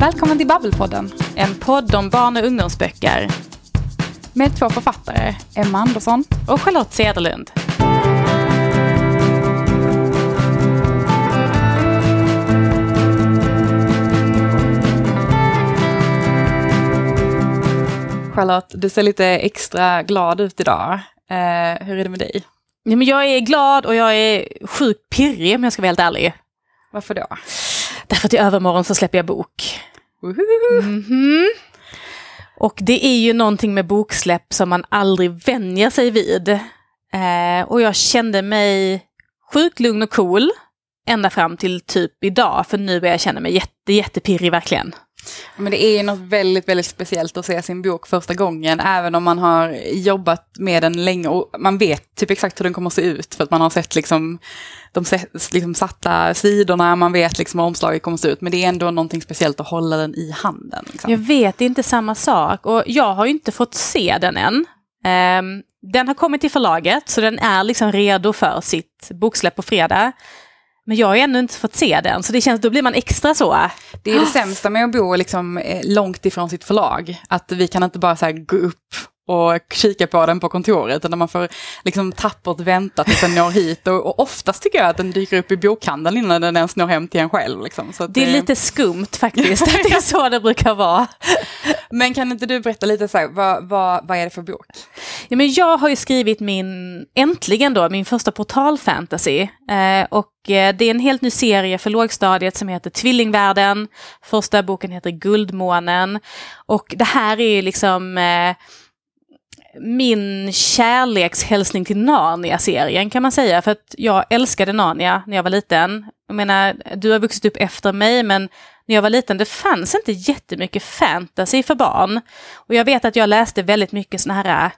Välkommen till Babbelpodden. En podd om barn och ungdomsböcker. Med två författare, Emma Andersson och Charlotte Cederlund. Charlotte, du ser lite extra glad ut idag. Eh, hur är det med dig? Ja, men jag är glad och jag är sjukt pirrig om jag ska vara helt ärlig. Varför då? Därför att i övermorgon så släpper jag bok. Mm -hmm. Och det är ju någonting med boksläpp som man aldrig vänjer sig vid. Eh, och jag kände mig sjukt lugn och cool ända fram till typ idag, för nu börjar jag känna mig jätte, jättepirrig verkligen. Men det är något väldigt, väldigt speciellt att se sin bok första gången, även om man har jobbat med den länge och man vet typ exakt hur den kommer att se ut, för att man har sett liksom de liksom satta sidorna, man vet liksom hur omslaget kommer att se ut, men det är ändå någonting speciellt att hålla den i handen. Liksom. Jag vet, det är inte samma sak och jag har ju inte fått se den än. Um, den har kommit till förlaget så den är liksom redo för sitt boksläpp på fredag. Men jag har ännu inte fått se den, så det känns, då blir man extra så. Det är det sämsta med att bo liksom eh, långt ifrån sitt förlag. Att vi kan inte bara så gå upp och kika på den på kontoret, utan man får liksom tappert vänta tills den når hit. Och, och oftast tycker jag att den dyker upp i bokhandeln innan den ens når hem till en själv. Liksom. Så det är det... lite skumt faktiskt, att det är så det brukar vara. Men kan inte du berätta lite, så här, vad, vad, vad är det för bok? Ja, men jag har ju skrivit min, äntligen då, min första portalfantasy. Eh, och eh, det är en helt ny serie för lågstadiet som heter Tvillingvärlden. Första boken heter Guldmånen. Och det här är liksom eh, min kärlekshälsning till Narnia-serien kan man säga. För att jag älskade Narnia när jag var liten. Jag menar, du har vuxit upp efter mig men när jag var liten det fanns inte jättemycket fantasy för barn. Och jag vet att jag läste väldigt mycket såna här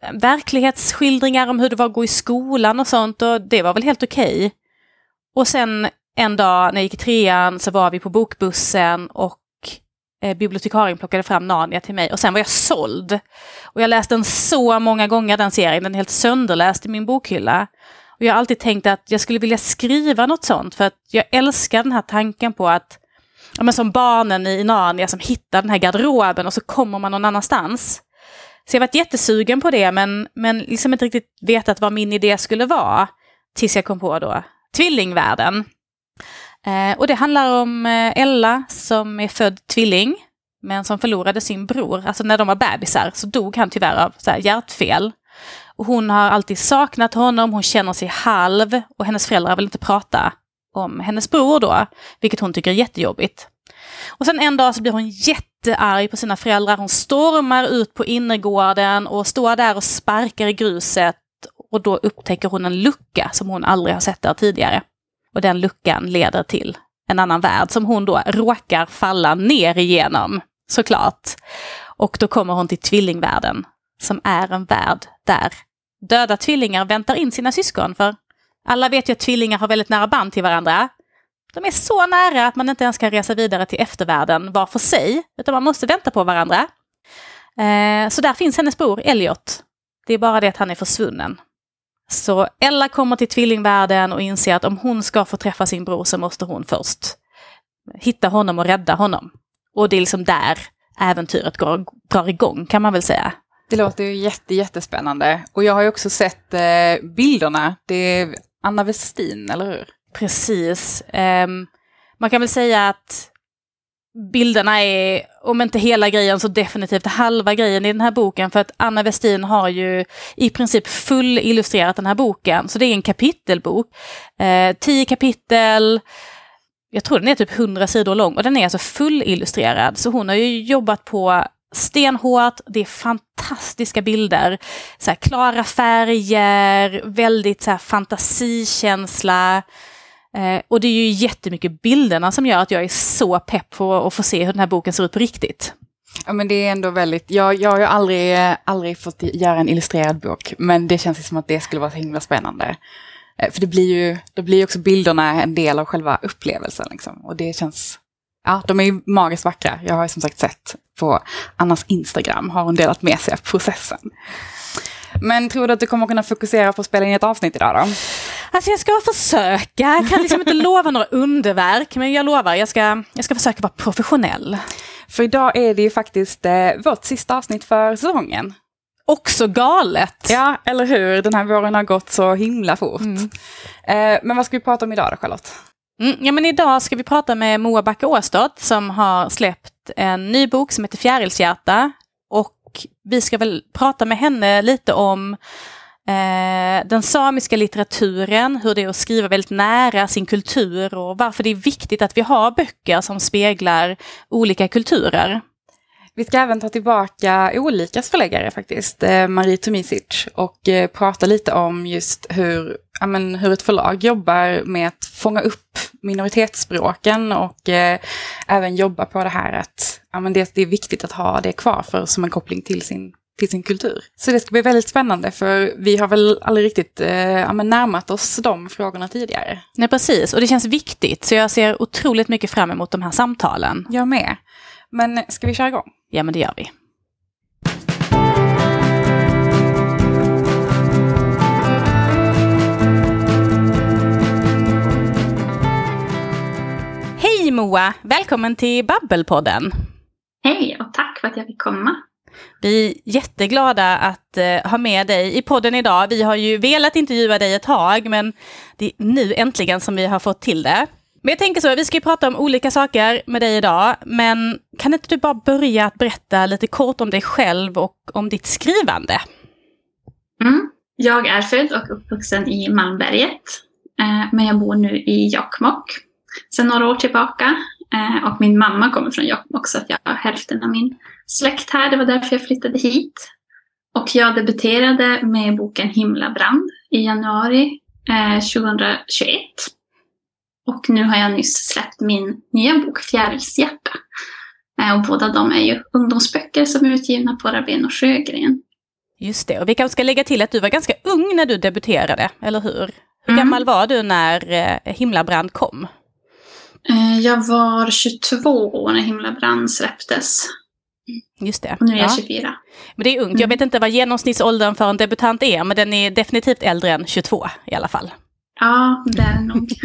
eh, verklighetsskildringar om hur det var att gå i skolan och sånt och det var väl helt okej. Okay. Och sen en dag när jag gick i trean så var vi på bokbussen och eh, bibliotekarien plockade fram Narnia till mig och sen var jag såld. Och jag läste den så många gånger den serien, den är helt sönderläst i min bokhylla. Och jag har alltid tänkt att jag skulle vilja skriva något sånt för att jag älskar den här tanken på att ja, men som barnen i Narnia som hittar den här garderoben och så kommer man någon annanstans. Så jag varit jättesugen på det men, men liksom inte riktigt vetat vad min idé skulle vara. Tills jag kom på då Tvillingvärlden. Eh, och det handlar om eh, Ella som är född tvilling, men som förlorade sin bror. Alltså när de var bebisar så dog han tyvärr av så här, hjärtfel. Och hon har alltid saknat honom, hon känner sig halv och hennes föräldrar vill inte prata om hennes bror då, vilket hon tycker är jättejobbigt. Och sen en dag så blir hon jättearg på sina föräldrar. Hon stormar ut på innergården och står där och sparkar i gruset. Och då upptäcker hon en lucka som hon aldrig har sett där tidigare. Och den luckan leder till en annan värld som hon då råkar falla ner igenom, såklart. Och då kommer hon till tvillingvärlden, som är en värld där döda tvillingar väntar in sina syskon. För alla vet ju att tvillingar har väldigt nära band till varandra. De är så nära att man inte ens kan resa vidare till eftervärlden var för sig, utan man måste vänta på varandra. Eh, så där finns hennes bror Elliot. Det är bara det att han är försvunnen. Så Ella kommer till tvillingvärlden och inser att om hon ska få träffa sin bror så måste hon först hitta honom och rädda honom. Och det är liksom där äventyret går, drar igång kan man väl säga. Det låter ju jätte, jättespännande. Och jag har ju också sett eh, bilderna. Det är Anna Westin, eller hur? Precis. Um, man kan väl säga att bilderna är, om inte hela grejen, så definitivt halva grejen i den här boken. För att Anna Westin har ju i princip full illustrerat den här boken. Så det är en kapitelbok. Eh, tio kapitel, jag tror den är typ 100 sidor lång och den är alltså fullillustrerad. Så hon har ju jobbat på stenhårt, det är fantastiska bilder. Så här, klara färger, väldigt så här, fantasikänsla. Eh, och det är ju jättemycket bilderna som gör att jag är så pepp på att få se hur den här boken ser ut på riktigt. Ja men det är ändå väldigt, jag, jag har ju aldrig, aldrig fått göra en illustrerad bok, men det känns som att det skulle vara så himla spännande. Eh, för det blir ju, då blir också bilderna en del av själva upplevelsen liksom. Och det känns, ja de är ju magiskt vackra. Jag har ju som sagt sett på Annas Instagram, har hon delat med sig av processen. Men tror du att du kommer kunna fokusera på att spela in ett avsnitt idag då? Alltså jag ska försöka, jag kan liksom inte lova några underverk, men jag lovar, jag ska, jag ska försöka vara professionell. För idag är det ju faktiskt eh, vårt sista avsnitt för säsongen. Också galet! Ja, eller hur? Den här våren har gått så himla fort. Mm. Eh, men vad ska vi prata om idag då, Charlotte? Mm, ja, men idag ska vi prata med Moa Backe Åstad som har släppt en ny bok som heter Fjärilshjärta. Vi ska väl prata med henne lite om eh, den samiska litteraturen, hur det är att skriva väldigt nära sin kultur och varför det är viktigt att vi har böcker som speglar olika kulturer. Vi ska även ta tillbaka Olikas förläggare faktiskt, eh, Marie Tomisic, och eh, prata lite om just hur, ja, men, hur ett förlag jobbar med att fånga upp minoritetsspråken och eh, även jobba på det här att ja, men det, det är viktigt att ha det kvar för, som en koppling till sin, till sin kultur. Så det ska bli väldigt spännande för vi har väl aldrig riktigt eh, ja, närmat oss de frågorna tidigare. Nej, precis. Och det känns viktigt, så jag ser otroligt mycket fram emot de här samtalen. Jag med. Men ska vi köra igång? Ja, men det gör vi. Hej Moa! Välkommen till Babbelpodden. Hej och tack för att jag fick komma. Vi är jätteglada att eh, ha med dig i podden idag. Vi har ju velat intervjua dig ett tag, men det är nu äntligen som vi har fått till det. Men jag tänker så, vi ska ju prata om olika saker med dig idag, men kan inte du bara börja att berätta lite kort om dig själv och om ditt skrivande? Mm. Jag är född och uppvuxen i Malmberget, eh, men jag bor nu i Jokkmokk sedan några år tillbaka. Eh, och min mamma kommer från Jokkmokk så att jag har hälften av min släkt här. Det var därför jag flyttade hit. Och jag debuterade med boken Himlabrand i januari eh, 2021. Och nu har jag nyss släppt min nya bok Fjärilshjärta. Eh, och båda de är ju ungdomsböcker som är utgivna på Rabén och Sjögren. Just det, och vi kanske ska lägga till att du var ganska ung när du debuterade, eller hur? Hur Mm. gammal var du när eh, Himlabrand kom? Eh, jag var 22 år när Himlabrand släpptes. Just det. Och nu är jag Ja. 24. Men det är ungt. Jag Mm. vet inte vad genomsnittsåldern för en debutant är, men den är definitivt äldre än 22 i alla fall. Ja, det är nog.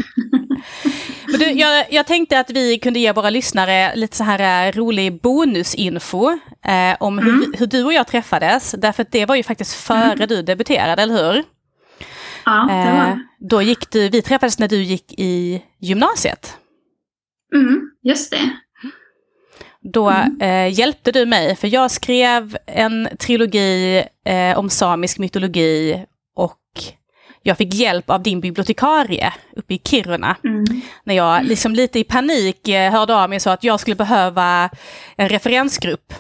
Men du, jag, jag tänkte att vi kunde ge våra lyssnare lite så här eh, rolig bonusinfo eh, om hur, Mm. hur du och jag träffades. Därför att det var ju faktiskt före Mm. du debuterade, eller hur? Ja, det var Eh, då gick du, vi träffades när du gick i gymnasiet. Mm, just det. Då Mm. eh, hjälpte du mig, för jag skrev en trilogi eh, om samisk mytologi och jag fick hjälp av din bibliotekarie uppe i Kiruna. Mm. När jag liksom lite i panik eh, hörde av mig och sa att jag skulle behöva en referensgrupp.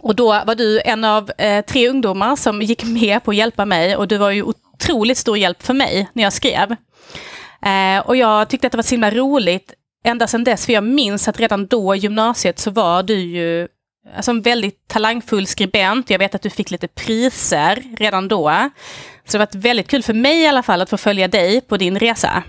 Och då var du en av eh, tre ungdomar som gick med på att hjälpa mig och du var ju otroligt stor hjälp för mig när jag skrev. Eh, och jag tyckte att det var så himla roligt ända sedan dess, för jag minns att redan då i gymnasiet så var du ju alltså en väldigt talangfull skribent. Jag vet att du fick lite priser redan då. Så det har varit väldigt kul för mig i alla fall att få följa dig på din resa.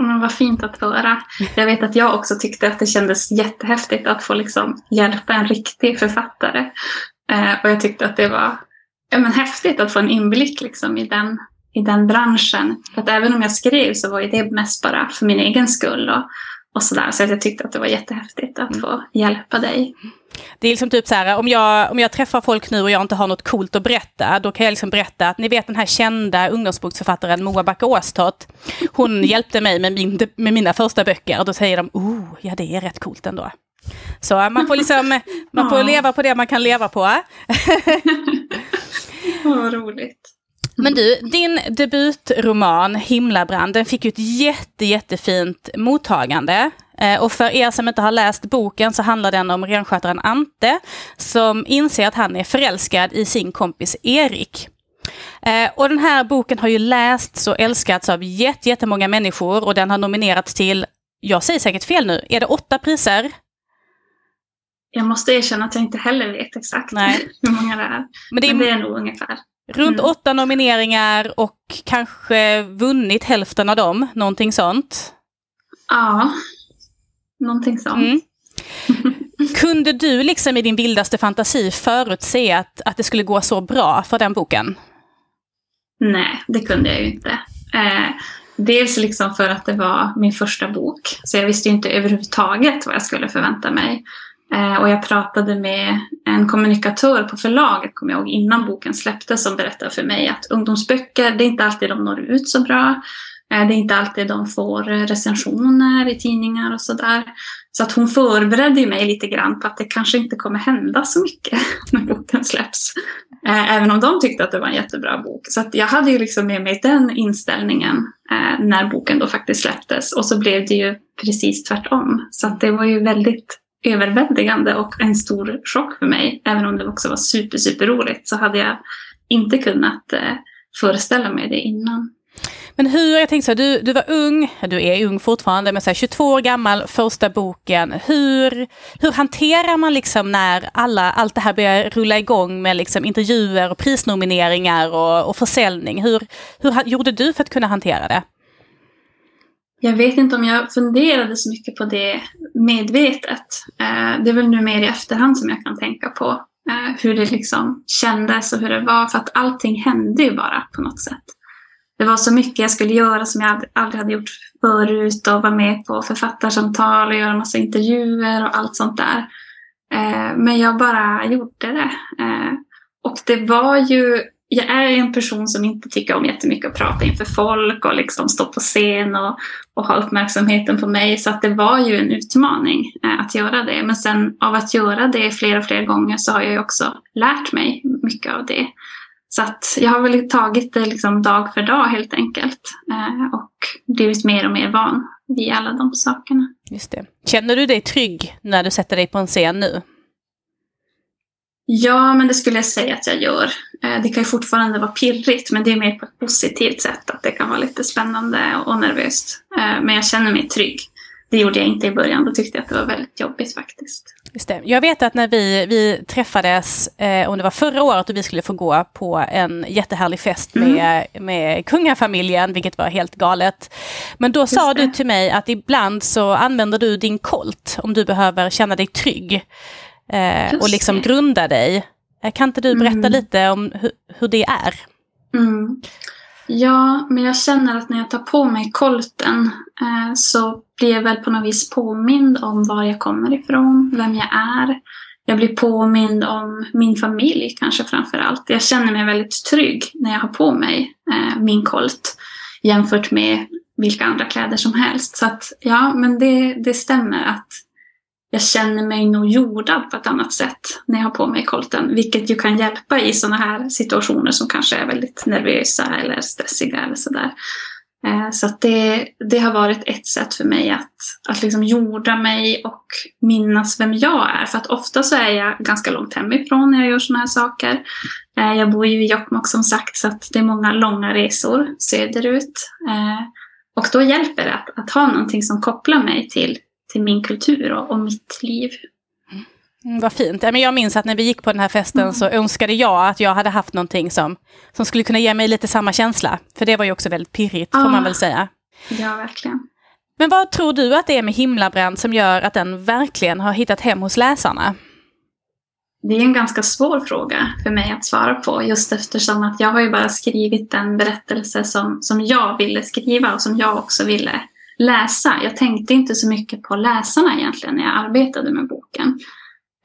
Men vad fint att höra. Jag vet att jag också tyckte att det kändes jättehäftigt att få liksom hjälpa en riktig författare. Eh, och jag tyckte att det var ja, men häftigt att få en inblick liksom i, den, i den branschen. För att även om jag skrev så var det mest bara för min egen skull. Och, och sådär. Så jag tyckte att det var jättehäftigt att få hjälpa dig. Det är liksom typ så här, om jag, om jag träffar folk nu och jag inte har något coolt att berätta, då kan jag liksom berätta att ni vet den här kända ungdomsboksförfattaren Moa Backe Åstott, hon hjälpte mig med, min, med mina första böcker. Och då säger de, oh, ja det är rätt coolt ändå. Så man får liksom, man får leva på det man kan leva på. Vad roligt. Men du, din debutroman Himlabrand, den fick ju ett jätte, jättefint mottagande. Eh, Och för er som inte har läst boken så handlar den om renskötaren Ante som inser att han är förälskad i sin kompis Erik. Eh, Och den här boken har ju lästs och älskats av jätte- jättemånga människor och den har nominerats till, jag säger säkert fel nu, är det åtta priser? Jag måste erkänna att jag inte heller vet exakt Nej. hur många det är. Men det är Men det är nog ungefär. Runt Mm. åtta nomineringar och kanske vunnit hälften av dem, någonting sånt. Ja, någonting sånt. Mm. Kunde du liksom i din vildaste fantasi förutse att, att det skulle gå så bra för den boken? Nej, det kunde jag ju inte. Eh, dels liksom för att det var min första bok, så jag visste inte överhuvudtaget vad jag skulle förvänta mig. Eh, och jag pratade med en kommunikatör på förlaget, kommer jag ihåg, innan boken släpptes som berättade för mig att ungdomsböcker, det är inte alltid de når ut så bra. Eh, det är inte alltid de får eh, recensioner i tidningar och sådär. Så att hon förberedde mig lite grann på att det kanske inte kommer hända så mycket när boken släpps. Även om de tyckte att det var en jättebra bok. Så att jag hade ju liksom med mig den inställningen när boken då faktiskt släpptes. Och så blev det ju precis tvärtom. Så att det var ju väldigt överväldigande och en stor chock för mig. Även om det också var super, super roligt så hade jag inte kunnat eh, föreställa mig det innan. Men hur, jag tänkte så du, du var ung, du är ung fortfarande, men så här, 22 år gammal, första boken. Hur, hur hanterar man liksom när alla, allt det här börjar rulla igång med liksom intervjuer och prisnomineringar och, och försäljning? Hur, hur gjorde du för att kunna hantera det? Jag vet inte om jag funderade så mycket på det medvetet. Eh, det är väl nu mer i efterhand som jag kan tänka på eh, hur det liksom kändes och hur det var. För att allting hände ju bara på något sätt. Det var så mycket jag skulle göra som jag aldrig hade gjort förut och vara med på författarsamtal och göra massa intervjuer och allt sånt där. Eh, men jag bara gjorde det. Eh, och det var ju jag är en person som inte tycker om jättemycket att prata inför folk och liksom stå på scen och, och ha uppmärksamheten på mig. Så att det var ju en utmaning eh, att göra det. Men sen av att göra det fler och fler gånger så har jag ju också lärt mig mycket av det. Så att jag har väl tagit det liksom dag för dag helt enkelt. Eh, och blivit mer och mer van vid alla de sakerna. Just det. Känner du dig trygg när du sätter dig på en scen nu? Ja, men det skulle jag säga att jag gör. Eh, det kan ju fortfarande vara pirrigt, men det är mer på ett positivt sätt. Att det kan vara lite spännande och nervöst. Eh, men jag känner mig trygg. Det gjorde jag inte i början, då tyckte jag att det var väldigt jobbigt faktiskt. Just det. Jag vet att när vi, vi träffades, eh, om det var förra året, och vi skulle få gå på en jättehärlig fest mm. med, med kungafamiljen, vilket var helt galet. Men då Just sa det. du till mig att ibland så använder du din kolt om du behöver känna dig trygg eh, och liksom det. grunda dig. Eh, kan inte du berätta mm. lite om hur, hur det är? Mm. Ja, men jag känner att när jag tar på mig kolten eh, så blir jag väl på något vis påmind om var jag kommer ifrån, vem jag är. Jag blir påmind om min familj kanske framför allt. Jag känner mig väldigt trygg när jag har på mig eh, min kolt jämfört med vilka andra kläder som helst. Så att ja, men det, det stämmer att jag känner mig nog jordad på ett annat sätt när jag har på mig kolten. Vilket ju kan hjälpa i sådana här situationer som kanske är väldigt nervösa eller stressiga eller sådär. Eh, så att det, det har varit ett sätt för mig att, att liksom jorda mig och minnas vem jag är. För att ofta så är jag ganska långt hemifrån när jag gör sådana här saker. Eh, jag bor ju i Jokkmokk som sagt så att det är många långa resor söderut. Eh, och då hjälper det att, att ha någonting som kopplar mig till till min kultur och, och mitt liv. Mm, vad fint. Jag minns att när vi gick på den här festen mm. så önskade jag att jag hade haft någonting som, som skulle kunna ge mig lite samma känsla. För det var ju också väldigt pirrigt ah, får man väl säga. Ja, verkligen. Men vad tror du att det är med Himlabrand som gör att den verkligen har hittat hem hos läsarna? Det är en ganska svår fråga för mig att svara på just eftersom att jag har ju bara skrivit den berättelse som, som jag ville skriva och som jag också ville läsa. Jag tänkte inte så mycket på läsarna egentligen när jag arbetade med boken.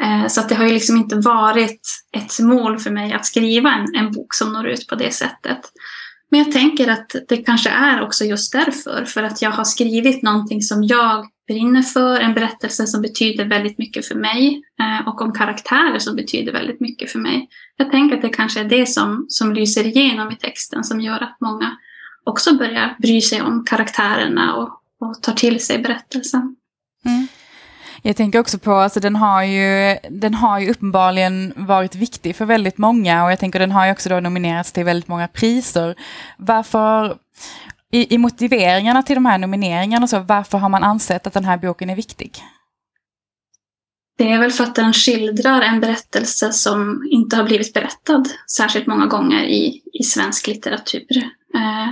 Eh, så att det har ju liksom inte varit ett mål för mig att skriva en, en bok som når ut på det sättet. Men jag tänker att det kanske är också just därför, för att jag har skrivit någonting som jag brinner för, en berättelse som betyder väldigt mycket för mig eh, och om karaktärer som betyder väldigt mycket för mig. Jag tänker att det kanske är det som, som lyser igenom i texten som gör att många också börjar bry sig om karaktärerna och, och tar till sig berättelsen. Mm. Jag tänker också på, alltså den har, ju, den har ju uppenbarligen varit viktig för väldigt många och jag tänker den har ju också då nominerats till väldigt många priser. Varför, i, i motiveringarna till de här nomineringarna, så, varför har man ansett att den här boken är viktig? Det är väl för att den skildrar en berättelse som inte har blivit berättad särskilt många gånger i, i svensk litteratur. Eh,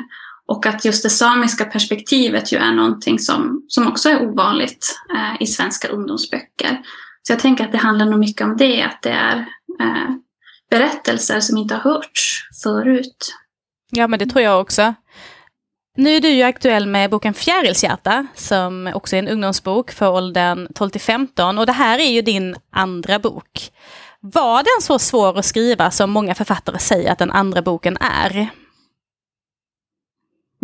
och att just det samiska perspektivet ju är någonting som, som också är ovanligt eh, i svenska ungdomsböcker. Så jag tänker att det handlar nog mycket om det, att det är eh, berättelser som inte har hörts förut. Ja, men det tror jag också. Nu är du ju aktuell med boken Fjärilshjärta, som också är en ungdomsbok för åldern 12 till 15. Och det här är ju din andra bok. Var den så svår att skriva som många författare säger att den andra boken är?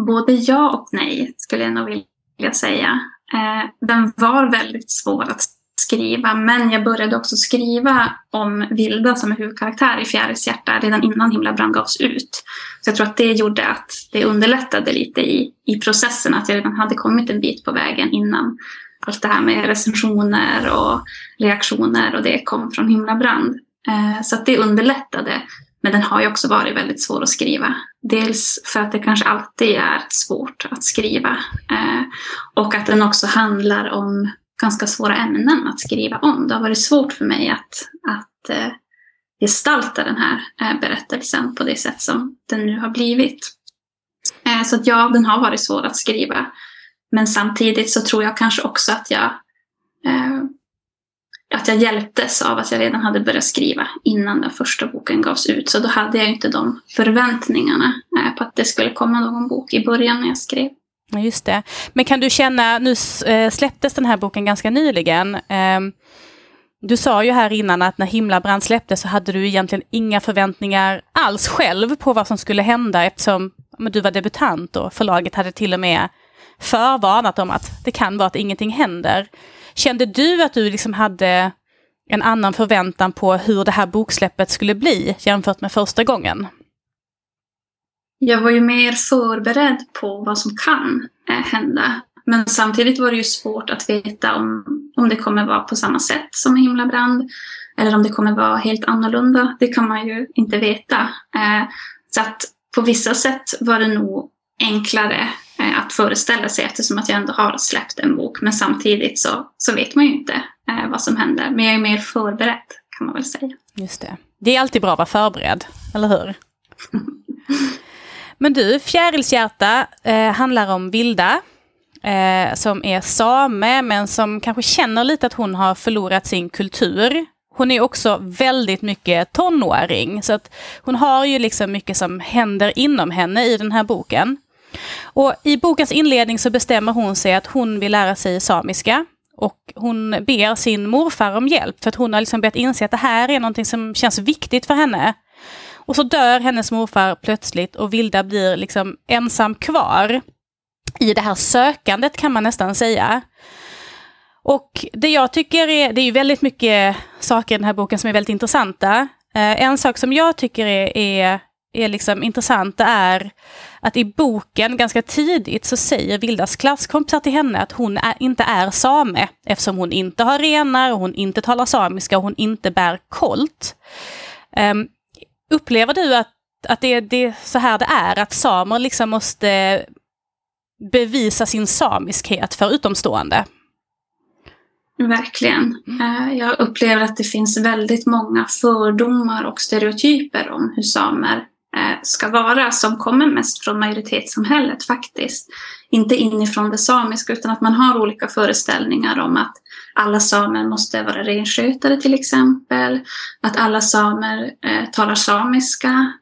Både ja och nej, skulle jag nog vilja säga. Eh, den var väldigt svår att skriva, men jag började också skriva om Vilda som är huvudkaraktär i Fjärils hjärta redan innan Himlabrand gavs ut. Så jag tror att det gjorde att det underlättade lite i, i processen, att jag redan hade kommit en bit på vägen innan allt det här med recensioner och reaktioner och det kom från Himlabrand. Eh, så att det underlättade. Men den har ju också varit väldigt svår att skriva. Dels för att det kanske alltid är svårt att skriva. Eh, och att den också handlar om ganska svåra ämnen att skriva om. Det har varit svårt för mig att, att eh, gestalta den här eh, berättelsen på det sätt som den nu har blivit. Eh, så att ja, den har varit svår att skriva. Men samtidigt så tror jag kanske också att jag eh, att jag hjälptes av att jag redan hade börjat skriva innan den första boken gavs ut. Så då hade jag inte de förväntningarna eh, på att det skulle komma någon bok i början när jag skrev. Ja, just det. Men kan du känna, nu eh, släpptes den här boken ganska nyligen. Ehm, du sa ju här innan att när Himlabrand släpptes så hade du egentligen inga förväntningar alls själv på vad som skulle hända eftersom du var debutant och förlaget hade till och med förvarnat om att det kan vara att ingenting händer. Kände du att du liksom hade en annan förväntan på hur det här boksläppet skulle bli jämfört med första gången? Jag var ju mer förberedd på vad som kan eh, hända. Men samtidigt var det ju svårt att veta om, om det kommer vara på samma sätt som Himlabrand. Eller om det kommer vara helt annorlunda. Det kan man ju inte veta. Eh, så att på vissa sätt var det nog enklare att föreställa sig eftersom att jag ändå har släppt en bok. Men samtidigt så, så vet man ju inte eh, vad som händer. Men jag är mer förberedd kan man väl säga. Just det. Det är alltid bra att vara förberedd, eller hur? Men du, Fjärilshjärta eh, handlar om Vilda, eh, som är same, men som kanske känner lite att hon har förlorat sin kultur. Hon är också väldigt mycket tonåring, så att hon har ju liksom mycket som händer inom henne i den här boken. Och i bokens inledning så bestämmer hon sig att hon vill lära sig samiska. Och hon ber sin morfar om hjälp för att hon har liksom börjat inse att det här är någonting som känns viktigt för henne. Och så dör hennes morfar plötsligt och Vilda blir liksom ensam kvar i det här sökandet kan man nästan säga. Och det jag tycker är, det är ju väldigt mycket saker i den här boken som är väldigt intressanta. Eh, en sak som jag tycker är, är, är liksom intressant är att i boken ganska tidigt så säger Vildas klasskompisar till henne att hon är, inte är same eftersom hon inte har renar, och hon inte talar samiska och hon inte bär kolt. Um, Upplever du att, att det, det är så här det är, att samer liksom måste bevisa sin samiskhet för utomstående? Verkligen. Eh, jag upplever att det finns väldigt många fördomar och stereotyper om hur samer Eh, ska vara som kommer mest från majoritetssamhället faktiskt. Inte inifrån det samiska utan att man har olika föreställningar om att alla samer måste vara renskötare till exempel. Att alla samer eh, talar samiska.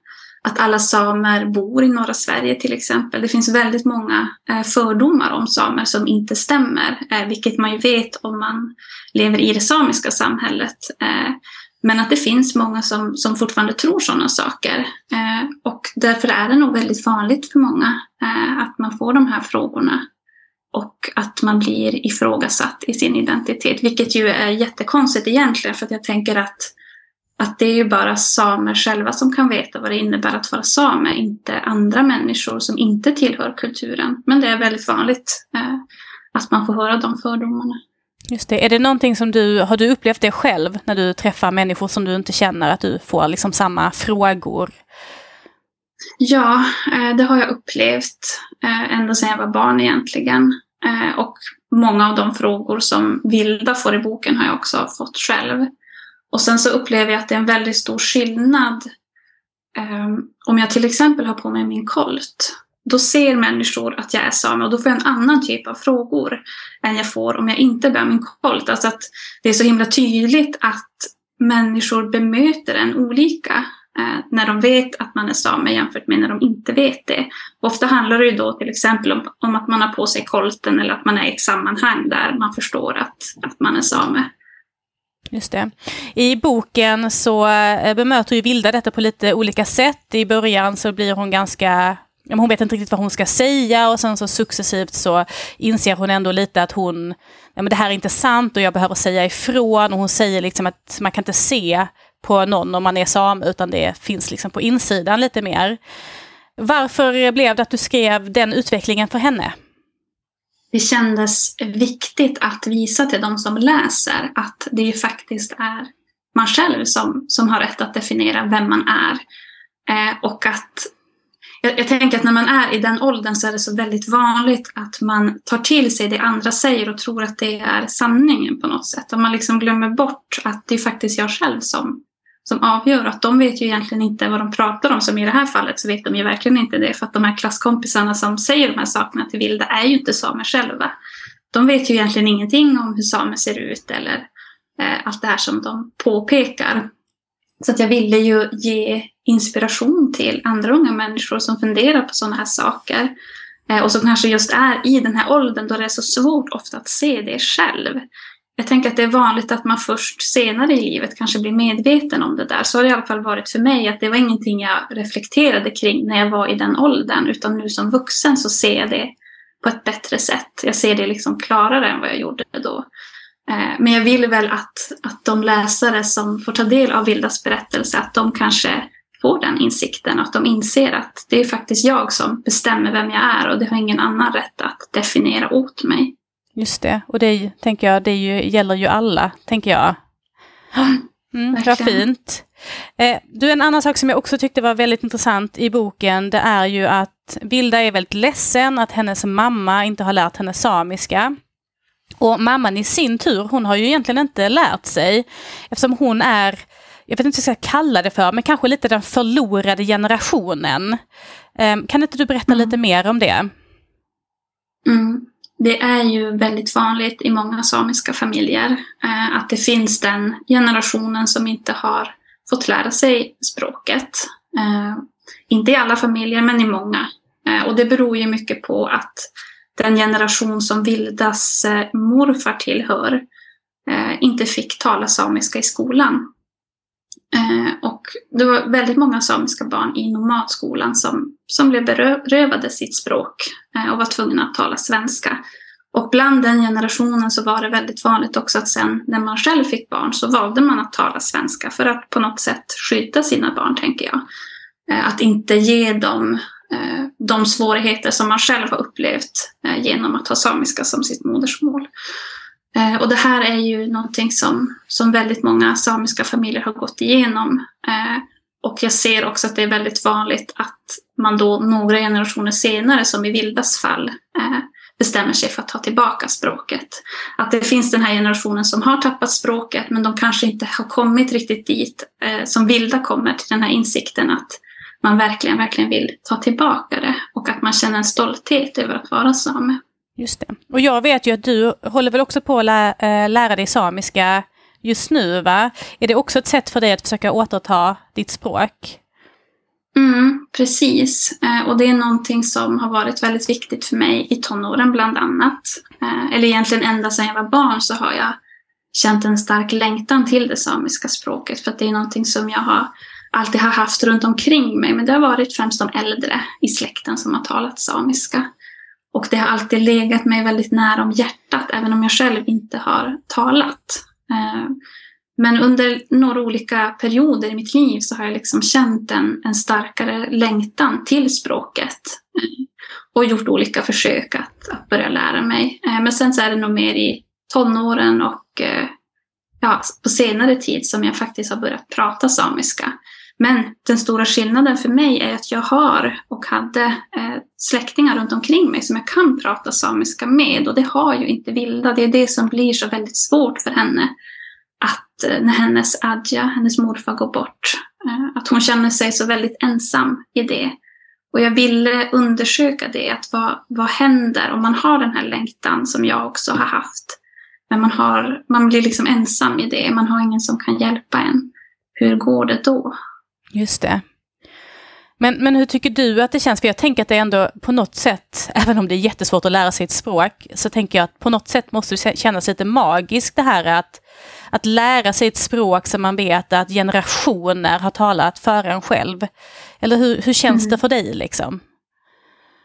Att alla samer bor i norra Sverige till exempel. Det finns väldigt många eh, fördomar om samer som inte stämmer. Eh, vilket man ju vet om man lever i det samiska samhället. Eh, men att det finns många som, som fortfarande tror sådana saker. Eh, och därför är det nog väldigt vanligt för många eh, att man får de här frågorna och att man blir ifrågasatt i sin identitet. Vilket ju är jättekonstigt egentligen för att jag tänker att, att det är ju bara samer själva som kan veta vad det innebär att vara same, inte andra människor som inte tillhör kulturen. Men det är väldigt vanligt eh, att man får höra de fördomarna. Just det. Är det någonting som du, har du upplevt det själv när du träffar människor som du inte känner, att du får liksom samma frågor? Ja, eh, det har jag upplevt eh, ända sedan jag var barn egentligen. Eh, och många av de frågor som Vilda får i boken har jag också fått själv. Och sen så upplever jag att det är en väldigt stor skillnad om jag till exempel har på mig min kolt då ser människor att jag är same och då får jag en annan typ av frågor än jag får om jag inte bär min kolt. Alltså att det är så himla tydligt att människor bemöter en olika eh, när de vet att man är same jämfört med när de inte vet det. Ofta handlar det ju då till exempel om, om att man har på sig kolten eller att man är i ett sammanhang där man förstår att, att man är same. Just det. I boken så eh, bemöter ju Vilda detta på lite olika sätt. I början så blir hon ganska hon vet inte riktigt vad hon ska säga och sen så successivt så inser hon ändå lite att hon, ja men det här är inte sant och jag behöver säga ifrån. Och hon säger liksom att man kan inte se på någon om man är sam utan det finns liksom på insidan lite mer. Varför blev det att du skrev den utvecklingen för henne? Det kändes viktigt att visa till de som läser att det ju faktiskt är man själv som, som har rätt att definiera vem man är. Eh, och att jag, jag, tänker att när man är i den åldern så är det så väldigt vanligt att man tar till sig det andra säger och tror att det är sanningen på något sätt. Och man liksom glömmer bort att det är faktiskt jag själv som, som avgör. Att de vet ju egentligen inte vad de pratar om. Som i det här fallet så vet de ju verkligen inte det. För att de här klasskompisarna som säger de här sakerna till Vilda är ju inte samer själva. De vet ju egentligen ingenting om hur samer ser ut eller eh, allt det här som de påpekar. Så att jag ville ju ge inspiration till andra unga människor som funderar på sådana här saker. Eh, och som kanske just är i den här åldern då det är så svårt ofta att se det själv. Jag tänker att det är vanligt att man först senare i livet kanske blir medveten om det där. Så har det i alla fall varit för mig, att det var ingenting jag reflekterade kring när jag var i den åldern. Utan nu som vuxen så ser jag det på ett bättre sätt. Jag ser det liksom klarare än vad jag gjorde då. Eh, men jag vill väl att, att de läsare som får ta del av Vildas berättelse, att de kanske får den insikten och att de inser att det är faktiskt jag som bestämmer vem jag är och det har ingen annan rätt att definiera åt mig. Just det, och det tänker jag, det ju, gäller ju alla, tänker jag. Mm, vad fint. Eh, du, en annan sak som jag också tyckte var väldigt intressant i boken, det är ju att Vilda är väldigt ledsen att hennes mamma inte har lärt henne samiska. Och mamman i sin tur, hon har ju egentligen inte lärt sig, eftersom hon är jag vet inte vad jag ska kalla det för, men kanske lite den förlorade generationen. Ehm, kan inte du berätta mm. lite mer om det? Mm. Det är ju väldigt vanligt i många samiska familjer eh, att det finns den generationen som inte har fått lära sig språket. Eh, inte i alla familjer, men i många. Eh, och det beror ju mycket på att den generation som Vildas eh, morfar tillhör eh, inte fick tala samiska i skolan. Eh, och det var väldigt många samiska barn i nomadskolan som, som blev berövade sitt språk och var tvungna att tala svenska. Och bland den generationen så var det väldigt vanligt också att sen när man själv fick barn så valde man att tala svenska för att på något sätt skydda sina barn, tänker jag. Att inte ge dem Eh, de svårigheter som man själv har upplevt eh, genom att ha samiska som sitt modersmål. Eh, och det här är ju någonting som, som väldigt många samiska familjer har gått igenom. Och jag ser också att det är väldigt vanligt att man då några generationer senare, som i Vildas fall, bestämmer sig för att ta tillbaka språket. Att det finns den här generationen som har tappat språket men de kanske inte har kommit riktigt dit som Vilda kommer till den här insikten att man verkligen, verkligen vill ta tillbaka det och att man känner en stolthet över att vara same. Just det. Och jag vet ju att du håller väl också på att lä äh, lära dig samiska just nu, va? Är det också ett sätt för dig att försöka återta ditt språk? Mm, precis. Eh, och det är någonting som har varit väldigt viktigt för mig i tonåren bland annat. Eh, eller egentligen ända sedan jag var barn så har jag känt en stark längtan till det samiska språket. För att det är någonting som jag har alltid har haft runt omkring mig. Men det har varit främst de äldre i släkten som har talat samiska. Och det har alltid legat mig väldigt nära om hjärtat, även om jag själv inte har talat. Eh, men under några olika perioder i mitt liv så har jag liksom känt en, en starkare längtan till språket. Eh, och gjort olika försök att, att börja lära mig. Eh, men sen så är det nog mer i tonåren och ja, på senare tid som jag faktiskt har börjat prata samiska. Men den stora skillnaden för mig är att jag har och hade eh, släktingar runt omkring mig som jag kan prata samiska med och det har ju inte Vilda. Det är det som blir så väldigt svårt för henne. Att eh, när hennes Adja, hennes morfar, går bort, eh, att hon känner sig så väldigt ensam i det. Och jag ville undersöka det, att vad, vad händer om man har den här längtan som jag också har haft. Men man, har, man blir liksom ensam i det, man har ingen som kan hjälpa en. Hur går det då? Just det. Men, men hur tycker du att det känns? För jag tänker att det ändå på något sätt, även om det är jättesvårt att lära sig ett språk, så tänker jag att på något sätt måste det kännas lite magiskt det här att, att lära sig ett språk som man vet att generationer har talat före en själv. Eller hur, hur känns mm. det för dig liksom?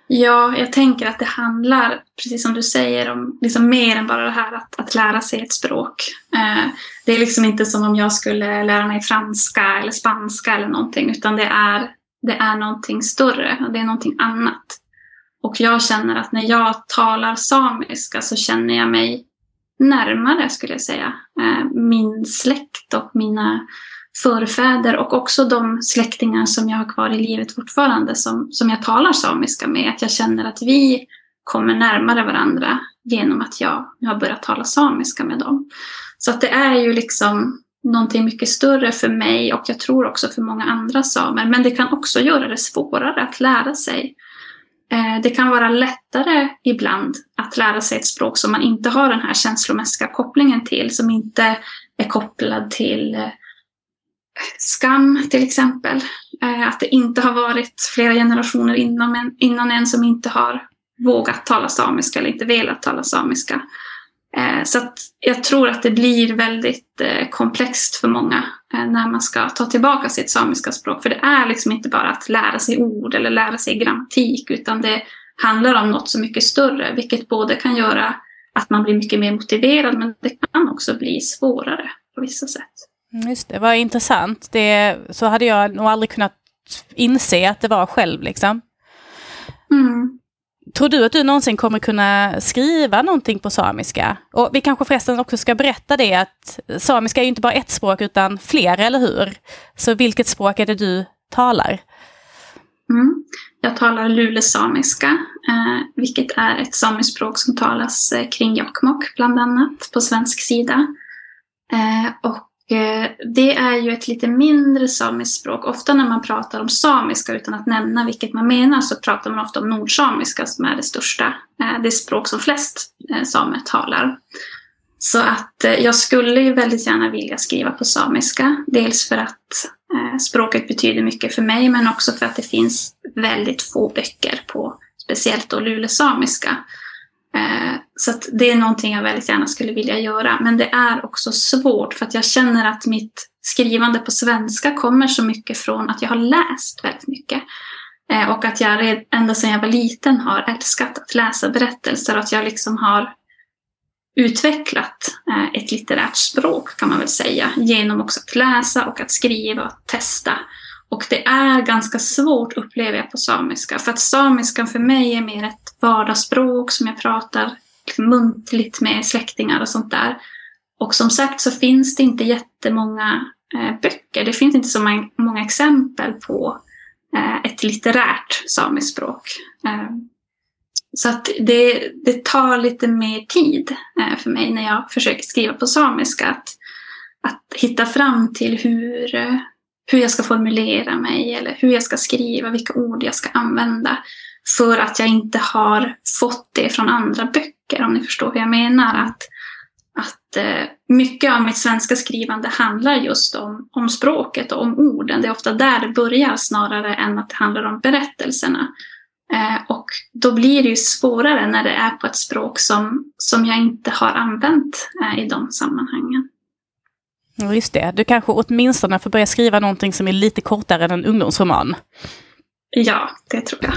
Ja, jag tänker att det handlar, precis som du säger, om liksom mer än bara det här att, att lära sig ett språk. Eh, det är liksom inte som om jag skulle lära mig franska eller spanska eller någonting, utan det är det är någonting större, det är någonting annat. Och jag känner att när jag talar samiska så känner jag mig närmare, skulle jag säga, eh, min släkt och mina förfäder och också de släktingar som jag har kvar i livet fortfarande som, som jag talar samiska med. Att jag känner att vi kommer närmare varandra genom att jag, har börjat tala samiska med dem. Så att det är ju liksom någonting mycket större för mig och jag tror också för många andra samer. Men det kan också göra det svårare att lära sig. Eh, det kan vara lättare ibland att lära sig ett språk som man inte har den här känslomässiga kopplingen till, som inte är kopplad till eh, skam till exempel. Eh, att det inte har varit flera generationer innan en, innan en som inte har vågat tala samiska eller inte velat tala samiska. Eh, så jag tror att det blir väldigt eh, komplext för många eh, när man ska ta tillbaka sitt samiska språk. För det är liksom inte bara att lära sig ord eller lära sig grammatik utan det handlar om något så mycket större vilket både kan göra att man blir mycket mer motiverad men det kan också bli svårare på vissa sätt. Mm, just det, vad intressant. Det, så hade jag nog aldrig kunnat inse att det var själv liksom. Mm. Tror du att du någonsin kommer kunna skriva någonting på samiska? Och vi kanske förresten också ska berätta det att samiska är ju inte bara ett språk utan flera, eller hur? Så vilket språk är det du talar? Mm. Jag talar lulesamiska, eh, vilket är ett samiskt språk som talas eh, kring Jokkmokk bland annat på svensk sida. Eh, och Eh, det är ju ett lite mindre samiskt språk. Ofta när man pratar om samiska utan att nämna vilket man menar så pratar man ofta om nordsamiska som är det största. Eh, det språk som flest eh, samer talar. Så att jag skulle ju väldigt gärna vilja skriva på samiska. Dels för att språket betyder mycket för mig men också för att det finns väldigt få böcker på speciellt då lulesamiska. Eh, så det är någonting jag väldigt gärna skulle vilja göra. Men det är också svårt för att jag känner att mitt skrivande på svenska kommer så mycket från att jag har läst väldigt mycket. Eh, och att jag ända sedan jag var liten har älskat att läsa berättelser och att jag liksom har utvecklat eh, ett litterärt språk kan man väl säga. Genom också att läsa och att skriva och testa. Och det är ganska svårt upplever jag på samiska. För att samiskan för mig är mer ett vardagsspråk som jag pratar liksom muntligt med släktingar och sånt där. Och som sagt så finns det inte jättemånga eh, böcker. Det finns inte så många exempel på eh, ett litterärt samiskt språk. Eh, så att det, det tar lite mer tid eh, för mig när jag försöker skriva på samiska. Att, att hitta fram till hur, eh, hur jag ska formulera mig eller hur jag ska skriva, vilka ord jag ska använda. För att jag inte har fått det från andra böcker, om ni förstår hur jag menar. Att, att eh, mycket av mitt svenska skrivande handlar just om, om språket och om orden. Det är ofta där det börjar snarare än att det handlar om berättelserna. Eh, och då blir det ju svårare när det är på ett språk som, som jag inte har använt eh, i de sammanhangen. Just det, du kanske åtminstone får börja skriva någonting som är lite kortare än en ungdomsroman. Ja, det tror jag.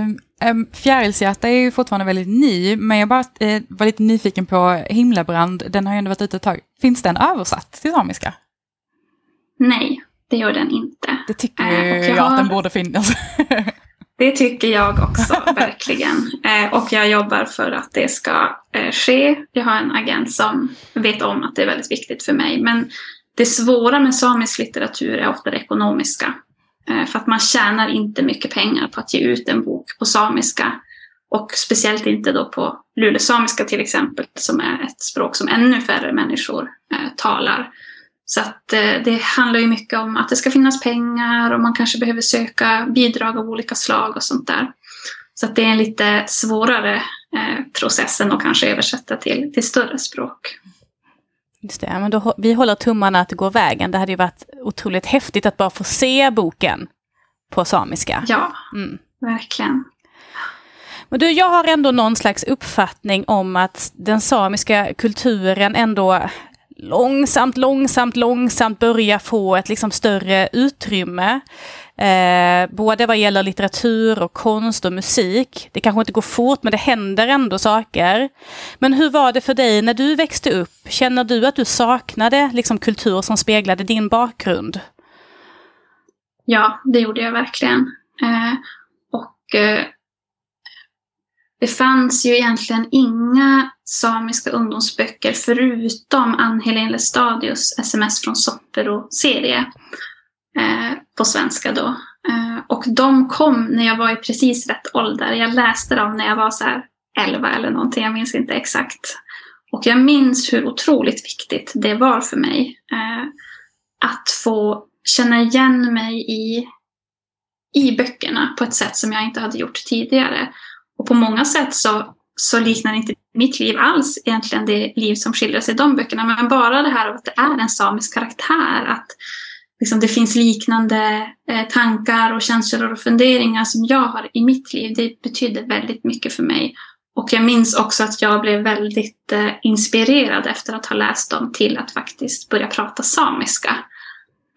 um, um, Fjärilshjärta är ju fortfarande väldigt ny, men jag bara uh, var lite nyfiken på Himlabrand, den har ju ändå varit ute ett tag. Finns den översatt till samiska? Nej, det gör den inte. Det tycker uh, jag, jag har... att den borde finnas. Det tycker jag också, verkligen. Eh, och jag jobbar för att det ska eh, ske. Jag har en agent som vet om att det är väldigt viktigt för mig. Men det svåra med samisk litteratur är ofta det ekonomiska. Eh, för att man tjänar inte mycket pengar på att ge ut en bok på samiska. Och speciellt inte då på lulesamiska till exempel, som är ett språk som ännu färre människor talar. Så att eh, det handlar ju mycket om att det ska finnas pengar och man kanske behöver söka bidrag av olika slag och sånt där. Så att det är en lite svårare eh, process än att kanske översätta till, till större språk. Just det, men då, vi håller tummarna att det går vägen. Det hade ju varit otroligt häftigt att bara få se boken på samiska. Ja, mm. verkligen. Men du, jag har ändå någon slags uppfattning om att den samiska kulturen ändå långsamt, långsamt, långsamt börja få ett liksom större utrymme. Eh, både vad gäller litteratur och konst och musik. Det kanske inte går fort men det händer ändå saker. Men hur var det för dig när du växte upp? Känner du att du saknade liksom, kultur som speglade din bakgrund? Ja, det gjorde jag verkligen. Eh, och eh, det fanns ju egentligen inga samiska ungdomsböcker förutom Ann-Helén Lestadius SMS från Soppero-serie eh, på svenska då. Eh, och de kom när jag var i precis rätt ålder. Jag läste dem när jag var så här 11 eller någonting, jag minns inte exakt. Och jag minns hur otroligt viktigt det var för mig eh, att få känna igen mig i, i böckerna på ett sätt som jag inte hade gjort tidigare. Och på många sätt så, så liknar inte mitt liv alls egentligen det liv som skildras i de böckerna. Men bara det här att det är en samisk karaktär, att liksom det finns liknande eh, tankar och känslor och funderingar som jag har i mitt liv, det betyder väldigt mycket för mig. Och jag minns också att jag blev väldigt eh, inspirerad efter att ha läst dem till att faktiskt börja prata samiska.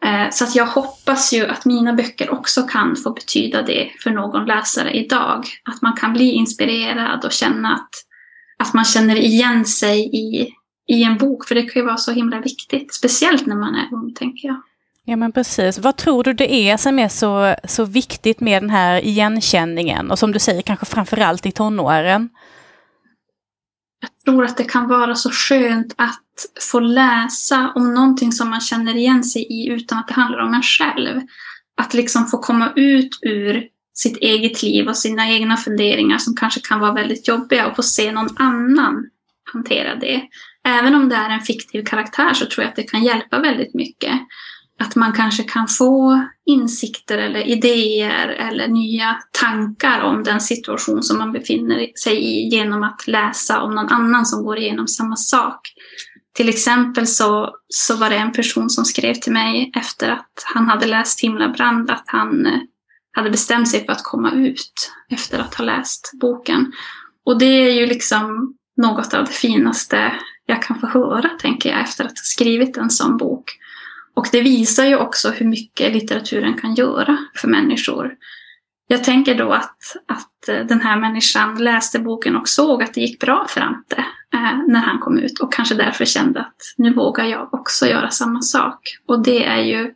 Eh, så att jag hoppas ju att mina böcker också kan få betyda det för någon läsare idag. Att man kan bli inspirerad och känna att, att man känner igen sig i, i en bok. För det kan ju vara så himla viktigt, speciellt när man är ung, tänker jag. Ja men precis. Vad tror du det är som är så, så viktigt med den här igenkänningen? Och som du säger, kanske framförallt i tonåren? Jag tror att det kan vara så skönt att få läsa om någonting som man känner igen sig i utan att det handlar om en själv. Att liksom få komma ut ur sitt eget liv och sina egna funderingar som kanske kan vara väldigt jobbiga och få se någon annan hantera det. Även om det är en fiktiv karaktär så tror jag att det kan hjälpa väldigt mycket att man kanske kan få insikter eller idéer eller nya tankar om den situation som man befinner sig i genom att läsa om någon annan som går igenom samma sak. Till exempel så, så var det en person som skrev till mig efter att han hade läst Himlabrand att han eh, hade bestämt sig för att komma ut efter att ha läst boken. Och det är ju liksom något av det finaste jag kan få höra, tänker jag, efter att ha skrivit en sån bok. Och det visar ju också hur mycket litteraturen kan göra för människor. Jag tänker då att, att eh, den här människan läste boken och såg att det gick bra för Ante eh, när han kom ut och kanske därför kände att nu vågar jag också göra samma sak. Och det är ju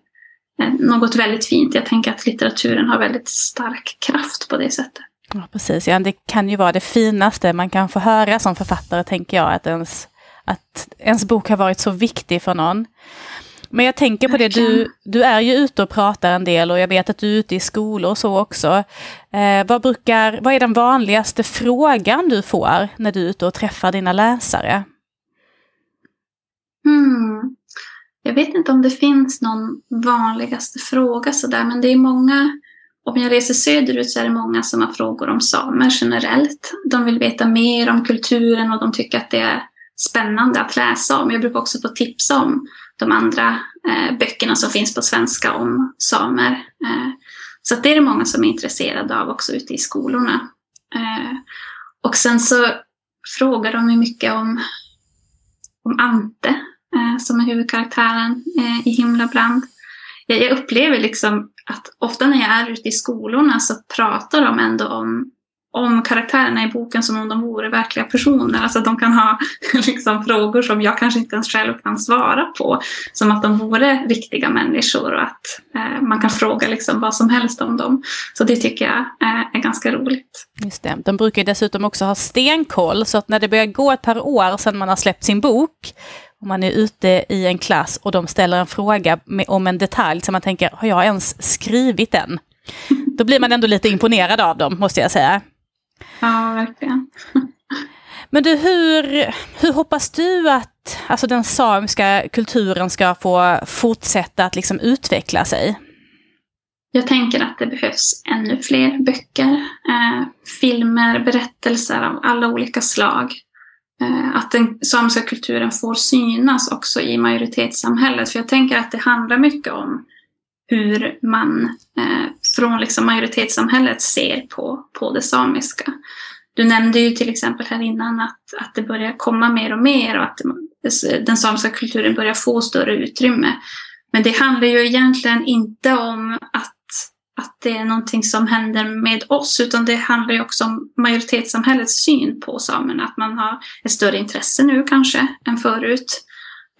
något väldigt fint. Jag tänker att litteraturen har väldigt stark kraft på det sättet. Ja, precis. Ja, det kan ju vara det finaste man kan få höra som författare, tänker jag, att ens, att ens bok har varit så viktig för någon. Men jag tänker på det, du, du är ju ute och pratar en del och jag vet att du är ute i skolor och så också. Eh, vad, brukar, vad är den vanligaste frågan du får när du är ute och träffar dina läsare? Hmm. Jag vet inte om det finns någon vanligaste fråga sådär, men det är många om jag reser söderut så är det många som har frågor om samer generellt. De vill veta mer om kulturen och de tycker att det är spännande att läsa om. Jag brukar också få tipsa om de andra eh, böckerna som finns på svenska om samer. Eh, så det är det många som är intresserade av också ute i skolorna. Eh, och sen så frågar de mycket om, om Ante, eh, som är huvudkaraktären eh, i Himlabrand. Jag, jag upplever liksom att ofta när jag är ute i skolorna så pratar de ändå om om karaktärerna i boken som om de vore verkliga personer. Alltså de kan ha liksom, frågor som jag kanske inte ens själv kan svara på. Som att de vore riktiga människor och att eh, man kan fråga liksom, vad som helst om dem. Så det tycker jag eh, är ganska roligt. Just det. De brukar dessutom också ha stenkoll så att när det börjar gå ett par år sedan man har släppt sin bok om man är ute i en klass och de ställer en fråga med, om en detalj som man tänker, har jag ens skrivit den? Då blir man ändå lite imponerad av dem, måste jag säga. Ja, verkligen. Men du, hur, hur hoppas du att alltså, den samiska kulturen ska få fortsätta att liksom utveckla sig? Jag tänker att det behövs ännu fler böcker, eh, filmer, berättelser av alla olika slag. Eh, att den samiska kulturen får synas också i majoritetssamhället. För jag tänker att det handlar mycket om hur man eh, från liksom majoritetssamhället ser på, på det samiska. Du nämnde ju till exempel här innan att, att det börjar komma mer och mer och att den samiska kulturen börjar få större utrymme. Men det handlar ju egentligen inte om att, att det är någonting som händer med oss, utan det handlar ju också om majoritetssamhällets syn på samerna. Att man har ett större intresse nu kanske än förut.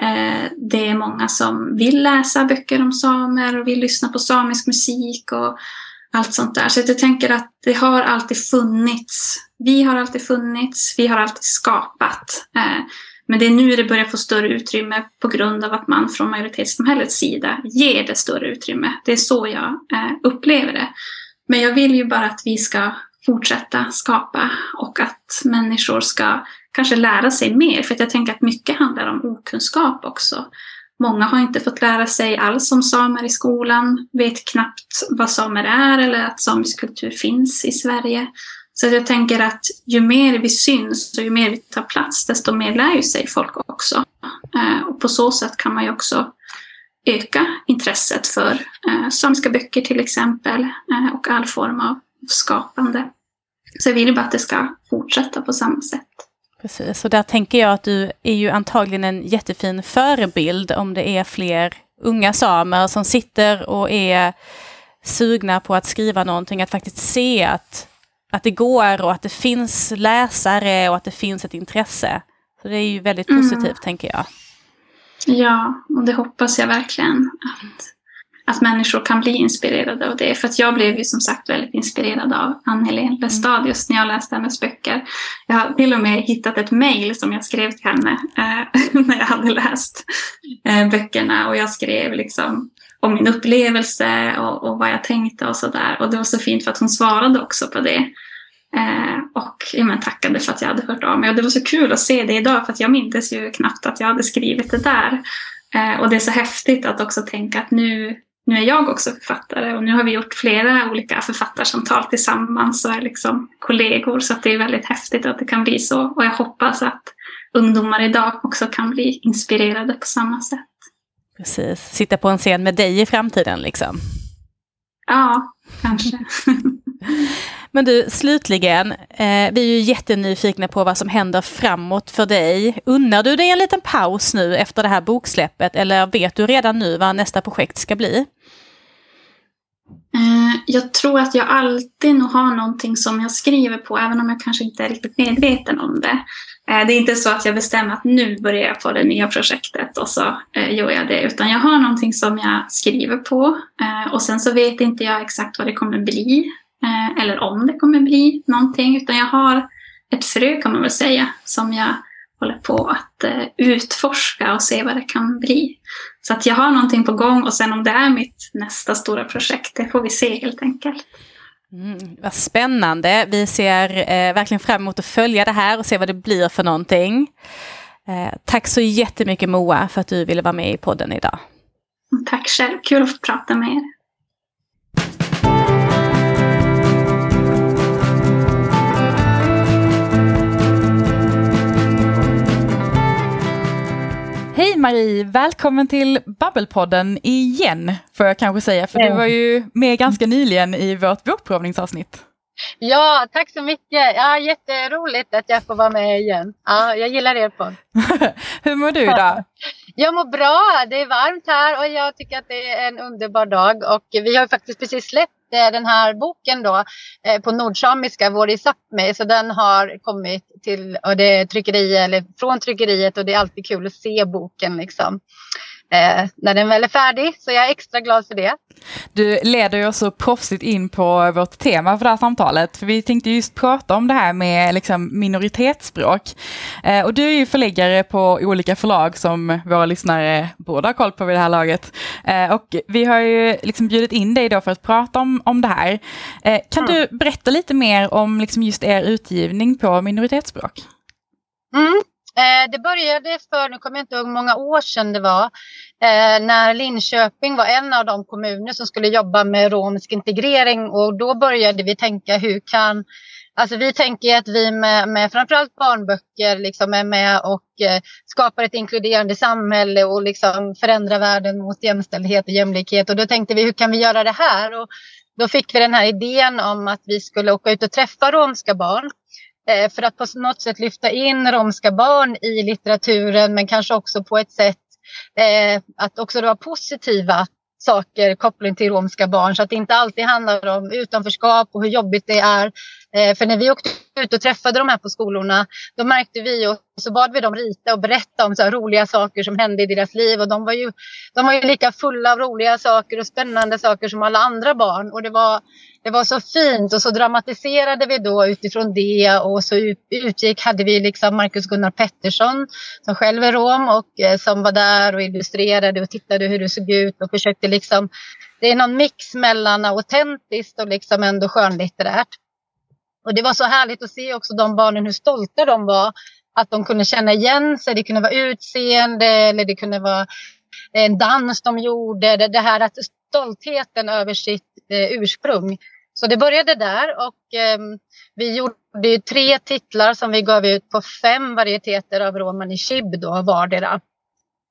Eh, det är många som vill läsa böcker om samer och vill lyssna på samisk musik och allt sånt där. Så jag tänker att det har alltid funnits. Vi har alltid funnits, vi har alltid skapat. Eh, men det är nu det börjar få större utrymme på grund av att man från majoritetssamhällets sida ger det större utrymme. Det är så jag eh, upplever det. Men jag vill ju bara att vi ska fortsätta skapa och att människor ska kanske lära sig mer. För jag tänker att mycket handlar om okunskap också. Många har inte fått lära sig alls om samer i skolan, vet knappt vad samer är eller att samisk kultur finns i Sverige. Så jag tänker att ju mer vi syns och ju mer vi tar plats, desto mer lär ju sig folk också. Eh, och på så sätt kan man ju också öka intresset för eh, samiska böcker till exempel eh, och all form av skapande. Så jag vill ju bara att det ska fortsätta på samma sätt. Precis, och där tänker jag att du är ju antagligen en jättefin förebild om det är fler unga samer som sitter och är sugna på att skriva någonting, att faktiskt se att, att det går och att det finns läsare och att det finns ett intresse. Så det är ju väldigt mm. positivt mm. tänker jag. Ja, och det hoppas jag verkligen. Att att människor kan bli inspirerade av det. För att jag blev ju som sagt väldigt inspirerad av Ann-Helén Lestadius när jag läste hennes böcker. Jag har till och med hittat ett mejl som jag skrev till henne eh, när jag hade läst eh, böckerna. Och jag skrev liksom om min upplevelse och, och vad jag tänkte och sådär. Och det var så fint för att hon svarade också på det. Eh, och ja, men, tackade för att jag hade hört av mig. Och det var så kul att se det idag för att jag mindes ju knappt att jag hade skrivit det där. Eh, och det är så häftigt att också tänka att nu nu är jag också författare och nu har vi gjort flera olika författarsamtal tillsammans och är liksom kollegor så att det är väldigt häftigt att det kan bli så. Och jag hoppas att ungdomar idag också kan bli inspirerade på samma sätt. Precis, sitta på en scen med dig i framtiden liksom. Ja, kanske. Men du, slutligen, eh, vi är ju jättenyfikna på vad som händer framåt för dig. Unnar du dig en liten paus nu efter det här boksläppet eller vet du redan nu vad nästa projekt ska bli? Eh, jag tror att jag alltid nog har någonting som jag skriver på, även om jag kanske inte är riktigt medveten om det. Eh, det är inte så att jag bestämmer att nu börjar jag på det nya projektet och så eh, gör jag det, utan jag har någonting som jag skriver på eh, och sen så vet inte jag exakt vad det kommer bli eller om det kommer bli någonting, utan jag har ett frö kan man väl säga som jag håller på att eh, utforska och se vad det kan bli. Så att jag har någonting på gång och sen om det är mitt nästa stora projekt, det får vi se helt enkelt. Mm, vad spännande. Vi ser eh, verkligen fram emot att följa det här och se vad det blir för någonting. Eh, tack så jättemycket Moa för att du ville vara med i podden idag. Tack själv, kul att få prata med er. Hej Marie, välkommen till Babbelpodden igen, får jag kanske säga, för du var ju med ganska nyligen i vårt bokprovningsavsnitt. Ja, tack så mycket. Ja, jätteroligt att jag får vara med igen. Ja, jag gillar er podd. Hur mår du idag? Jag mår bra. Det är varmt här och jag tycker att det är en underbar dag. Och vi har faktiskt precis släppt eh, den här boken då eh, på nordsamiska, Vår i Sápmi. Så den har kommit till och det är tryckeri, eller från tryckeriet och det är alltid kul att se boken liksom eh, när den väl är färdig. Så jag är extra glad för det. Du leder ju också proffsigt in på vårt tema för det här samtalet. För vi tänkte just prata om det här med liksom, minoritetsspråk. Eh, och du är ju förläggare på olika förlag som våra lyssnare borde ha koll på vid det här laget. Eh, och vi har ju liksom bjudit in dig då för att prata om, om det här. Eh, kan mm. du berätta lite mer om liksom just er utgivning på minoritetsspråk? Mm. Eh, det började för, nu kommer jag inte ihåg hur många år sedan det var, eh, när Linköping var en av de kommuner som skulle jobba med romsk integrering och då började vi tänka hur kan Alltså vi tänker att vi med, med framförallt barnböcker liksom är med och eh, skapar ett inkluderande samhälle och liksom förändrar världen mot jämställdhet och jämlikhet. Och då tänkte vi hur kan vi göra det här? Och då fick vi den här idén om att vi skulle åka ut och träffa romska barn Eh, för att på något sätt lyfta in romska barn i litteraturen men kanske också på ett sätt eh, att också vara positiva saker koppling till romska barn så att det inte alltid handlar om utanförskap och hur jobbigt det är. Eh, för när vi åkte ut och träffade de här på skolorna då märkte vi och så bad vi dem rita och berätta om så roliga saker som hände i deras liv. Och de var, ju, de var ju lika fulla av roliga saker och spännande saker som alla andra barn. Och det var, det var så fint och så dramatiserade vi då utifrån det. Och så utgick hade vi liksom Marcus Gunnar Pettersson som själv är rom och eh, som var där och illustrerade och tittade hur det såg ut och försökte liksom det är någon mix mellan autentiskt och liksom ändå skönlitterärt. Och det var så härligt att se också de barnen hur stolta de var. Att de kunde känna igen sig. Det kunde vara utseende eller det kunde vara en dans de gjorde. Det, det här att stoltheten över sitt eh, ursprung. Så det började där och eh, vi gjorde tre titlar som vi gav ut på fem varieteter av romani chib då vardera.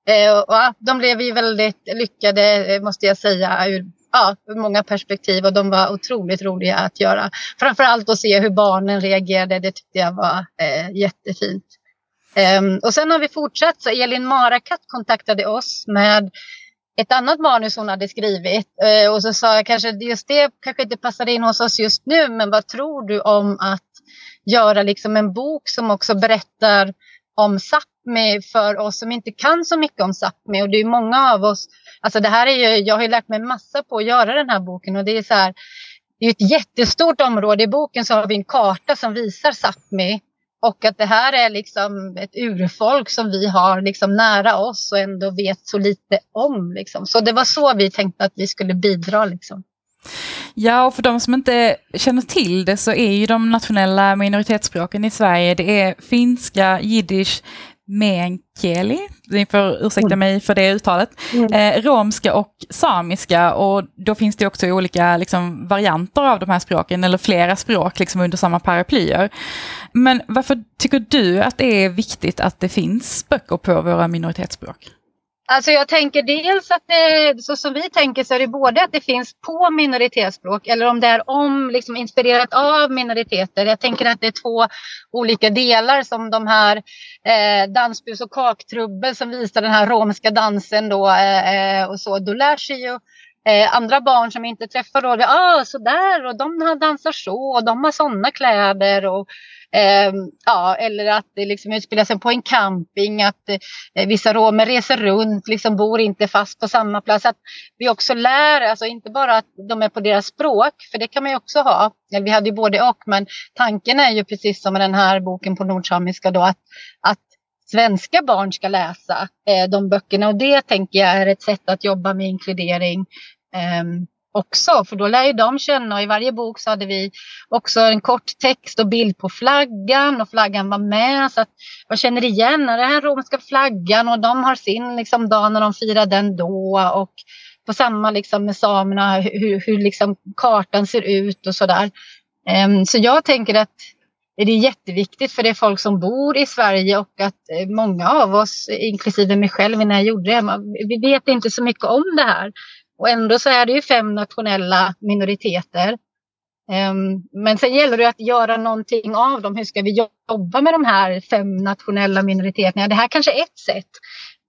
Eh, och, de blev ju väldigt lyckade eh, måste jag säga ur ja, många perspektiv och de var otroligt roliga att göra. Framförallt att se hur barnen reagerade, det tyckte jag var eh, jättefint. Um, och sen har vi fortsatt, så Elin Marakatt kontaktade oss med ett annat manus hon hade skrivit. Uh, och så sa jag kanske just det kanske inte passade in hos oss just nu, men vad tror du om att göra liksom en bok som också berättar om SAP Sápmi för oss som inte kan så mycket om Sápmi. Och det är många av oss Alltså det här är ju, jag har ju lärt mig massa på att göra den här boken och det är så här, det är ett jättestort område. I boken så har vi en karta som visar Sápmi och att det här är liksom ett urfolk som vi har liksom nära oss och ändå vet så lite om. Liksom. Så det var så vi tänkte att vi skulle bidra. Liksom. Ja, och för de som inte känner till det så är ju de nationella minoritetsspråken i Sverige, det är finska, jiddisch, meänkieli, ni får ursäkta mm. mig för det uttalet, mm. eh, romska och samiska och då finns det också olika liksom, varianter av de här språken eller flera språk liksom, under samma paraplyer. Men varför tycker du att det är viktigt att det finns böcker på våra minoritetsspråk? Alltså jag tänker dels att det, så som vi tänker så är det både att det finns på minoritetsspråk eller om det är om, liksom inspirerat av minoriteter. Jag tänker att det är två olika delar som de här eh, dansbus och kaktrubbel som visar den här romska dansen då eh, eh och så. Då lär sig ju Eh, andra barn som inte träffar då, ah, sådär och de dansar så och de har sådana kläder. Och, eh, ja, eller att det liksom utspelar sig på en camping, att eh, vissa romer reser runt, liksom bor inte fast på samma plats. Att vi också lär, alltså inte bara att de är på deras språk, för det kan man ju också ha. Vi hade ju både och, men tanken är ju precis som med den här boken på nordsamiska då, att, att svenska barn ska läsa eh, de böckerna. Och det tänker jag är ett sätt att jobba med inkludering ehm, också. För då lär ju de känna och i varje bok så hade vi också en kort text och bild på flaggan och flaggan var med. Så att jag känner igen den här romska flaggan och de har sin liksom, dag när de firar den då. Och på samma liksom, med samerna hur, hur liksom, kartan ser ut och sådär. Um, så jag tänker att är det jätteviktigt för det är folk som bor i Sverige och att eh, många av oss, inklusive mig själv när jag gjorde det, vi vet inte så mycket om det här. Och ändå så är det ju fem nationella minoriteter. Ehm, men sen gäller det att göra någonting av dem. Hur ska vi jobba med de här fem nationella minoriteterna? Det här kanske är ett sätt.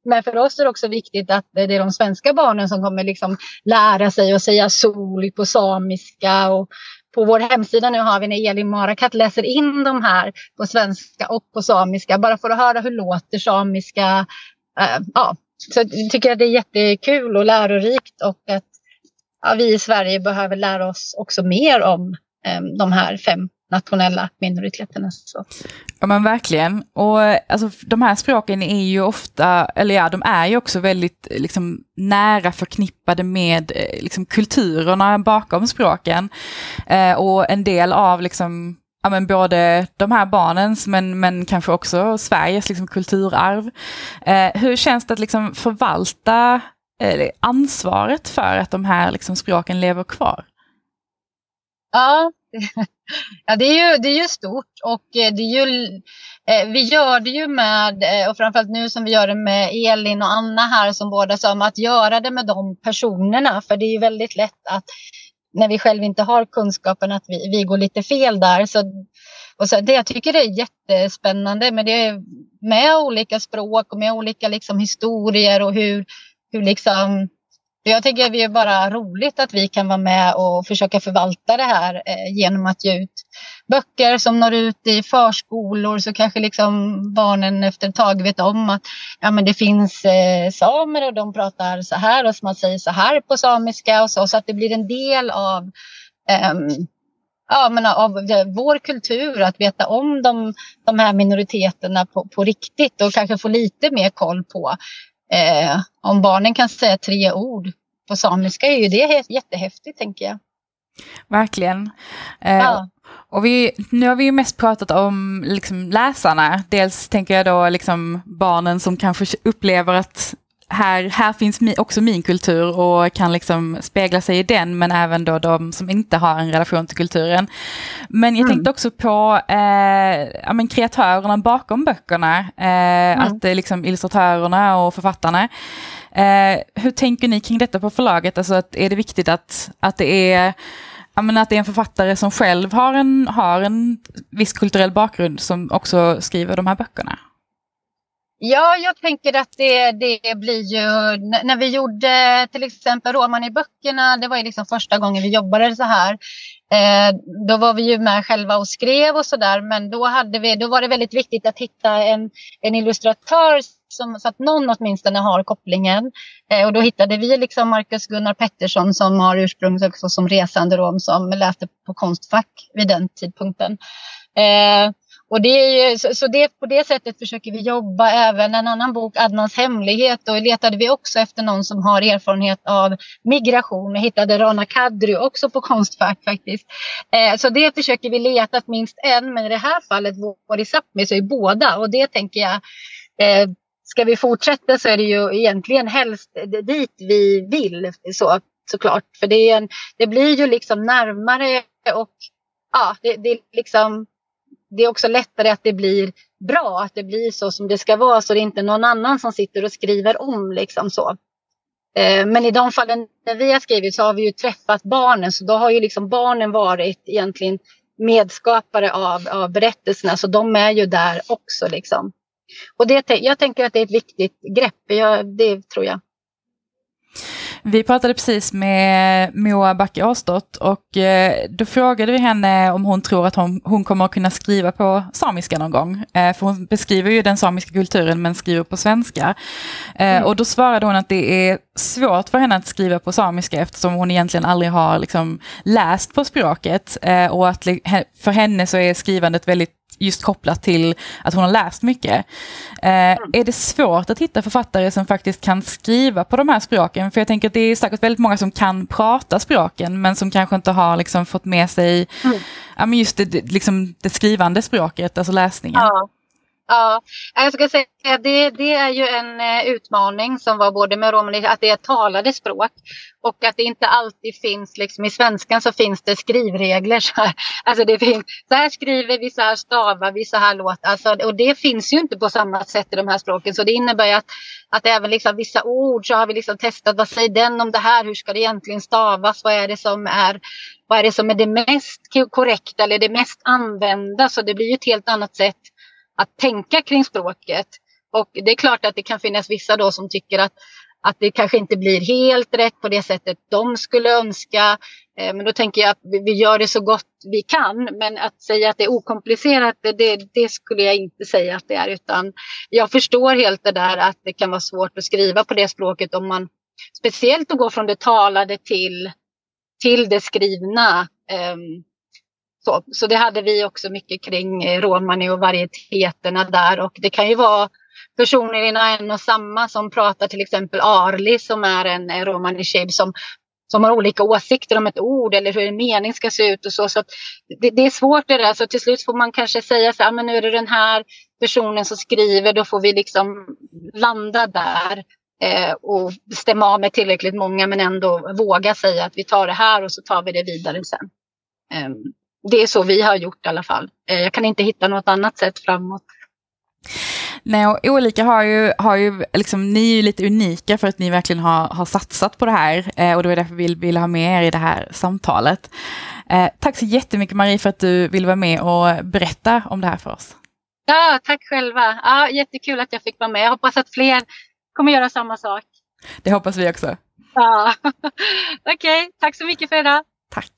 Men för oss är det också viktigt att det är de svenska barnen som kommer liksom lära sig att säga sol på samiska och på vår hemsida nu har vi när Elin Marakat läser in de här på svenska och på samiska bara för att höra hur låter samiska. Uh, ja, så jag tycker att det är jättekul och lärorikt och att ja, vi i Sverige behöver lära oss också mer om um, de här fem nationella minoriteterna. Så. Ja men verkligen. Och alltså, de här språken är ju ofta, eller ja, de är ju också väldigt liksom, nära förknippade med liksom, kulturerna bakom språken. Eh, och en del av liksom, ja, men både de här barnens men, men kanske också Sveriges liksom, kulturarv. Eh, hur känns det att liksom, förvalta eh, ansvaret för att de här liksom, språken lever kvar? Ja, ja det, är ju, det är ju stort och eh, det är ju, eh, vi gör det ju med, eh, och framförallt nu som vi gör det med Elin och Anna här som båda sa, att göra det med de personerna. För det är ju väldigt lätt att när vi själva inte har kunskapen att vi, vi går lite fel där. Så, och så, det, jag tycker det är jättespännande med det med olika språk och med olika liksom, historier och hur, hur liksom jag tycker det är bara roligt att vi kan vara med och försöka förvalta det här eh, genom att ge ut böcker som når ut i förskolor så kanske liksom barnen efter ett tag vet om att ja, men det finns eh, samer och de pratar så här och man säger så här på samiska och så, så att det blir en del av eh, ja, men av vår kultur att veta om de, de här minoriteterna på, på riktigt och kanske få lite mer koll på Eh, om barnen kan säga tre ord på samiska är ju det jättehäftigt tänker jag. Verkligen. Eh, ja. Och vi, nu har vi ju mest pratat om liksom läsarna. Dels tänker jag då liksom barnen som kanske upplever att här, här finns också min kultur och kan liksom spegla sig i den, men även då de som inte har en relation till kulturen. Men jag mm. tänkte också på eh, ja, men kreatörerna bakom böckerna, eh, mm. att liksom illustratörerna och författarna. Eh, hur tänker ni kring detta på förlaget? Alltså att är det viktigt att, att det är men att det är en författare som själv har en, har en viss kulturell bakgrund som också skriver de här böckerna? Ja, jag tänker att det, det blir ju, när vi gjorde till exempel Roman i böckerna, det var ju liksom första gången vi jobbade så här. Eh, då var vi ju med själva och skrev och sådär, men då, hade vi, då var det väldigt viktigt att hitta en, en illustratör som, så att någon åtminstone har kopplingen. Eh, och då hittade vi liksom Marcus Gunnar Pettersson som har ursprung också som resande rom som läste på Konstfack vid den tidpunkten. Eh, och det är ju, så, så det, på det sättet försöker vi jobba. Även en annan bok, Adnans hemlighet, då letade vi också efter någon som har erfarenhet av migration. Vi hittade Rana Kadri också på Konstfack faktiskt. Eh, så det försöker vi leta minst en, men i det här fallet, vår i Sápmi, så är båda. Och det tänker jag, eh, ska vi fortsätta så är det ju egentligen helst dit vi vill så, såklart. För det, är en, det blir ju liksom närmare och ja, det, det, liksom, det är också lättare att det blir bra, att det blir så som det ska vara så det är inte någon annan som sitter och skriver om liksom så. Eh, men i de fallen när vi har skrivit så har vi ju träffat barnen så då har ju liksom barnen varit egentligen medskapare av, av berättelserna så de är ju där också liksom. Och det, jag tänker att det är ett viktigt grepp, jag, det tror jag. Vi pratade precis med Moa Backe Åstott och eh, då frågade vi henne om hon tror att hon, hon kommer att kunna skriva på samiska någon gång. Eh, för hon beskriver ju den samiska kulturen men skriver på svenska. Eh, mm. Och då svarade hon att det är svårt för henne att skriva på samiska eftersom hon egentligen aldrig har liksom, läst på språket. och att för henne så är skrivandet väldigt just kopplat till att hon har läst mycket. Eh, mm. Är det svårt att hitta författare som faktiskt kan skriva på de här språken? För jag tänker att det är säkert väldigt många som kan prata språken men som kanske inte har liksom fått med sig mm. ja, men just det, liksom det skrivande språket, alltså läsningen. Ja. Ja, jag ska säga att det, det är ju en eh, utmaning som var både med romani, att det är talade språk och att det inte alltid finns, liksom i svenskan så finns det skrivregler. Så här, alltså det finns, så här skriver vi, så här stavar vi, så här låter alltså, Och det finns ju inte på samma sätt i de här språken. Så det innebär att, att även liksom vissa ord så har vi liksom testat, vad säger den om det här, hur ska det egentligen stavas, vad är det som är vad är det som är det mest korrekta eller det mest använda? Så det blir ju ett helt annat sätt att tänka kring språket. Och det är klart att det kan finnas vissa då som tycker att, att det kanske inte blir helt rätt på det sättet de skulle önska. Eh, men då tänker jag att vi gör det så gott vi kan. Men att säga att det är okomplicerat, det, det skulle jag inte säga att det är. Utan jag förstår helt det där att det kan vara svårt att skriva på det språket om man speciellt att gå från det talade till, till det skrivna. Um, så, så det hade vi också mycket kring eh, romani och varieteterna där och det kan ju vara personer inom en och samma som pratar till exempel Arli som är en romani shib som som har olika åsikter om ett ord eller hur en mening ska se ut och så. så det, det, är svårt det där, så till slut får man kanske säga så här, ah, men nu är det den här personen som skriver, då får vi liksom landa där eh, och stämma av med tillräckligt många men ändå våga säga att vi tar det här och så tar vi det vidare sen. Ehm, det är så vi har gjort i alla fall. Eh, jag kan inte hitta något annat sätt framåt. Nej, och olika har ju, har ju liksom, ni är ju lite unika för att ni verkligen har, har satsat på det här eh, och det var därför vi ville ha med er i det här samtalet. Eh, tack så jättemycket Marie för att du ville vara med och berätta om det här för oss. Ja, tack själva. Ja, jättekul att jag fick vara med. Jag hoppas att fler kommer göra samma sak. Det hoppas vi också. Ja. Okej, okay, tack så mycket för idag. Tack.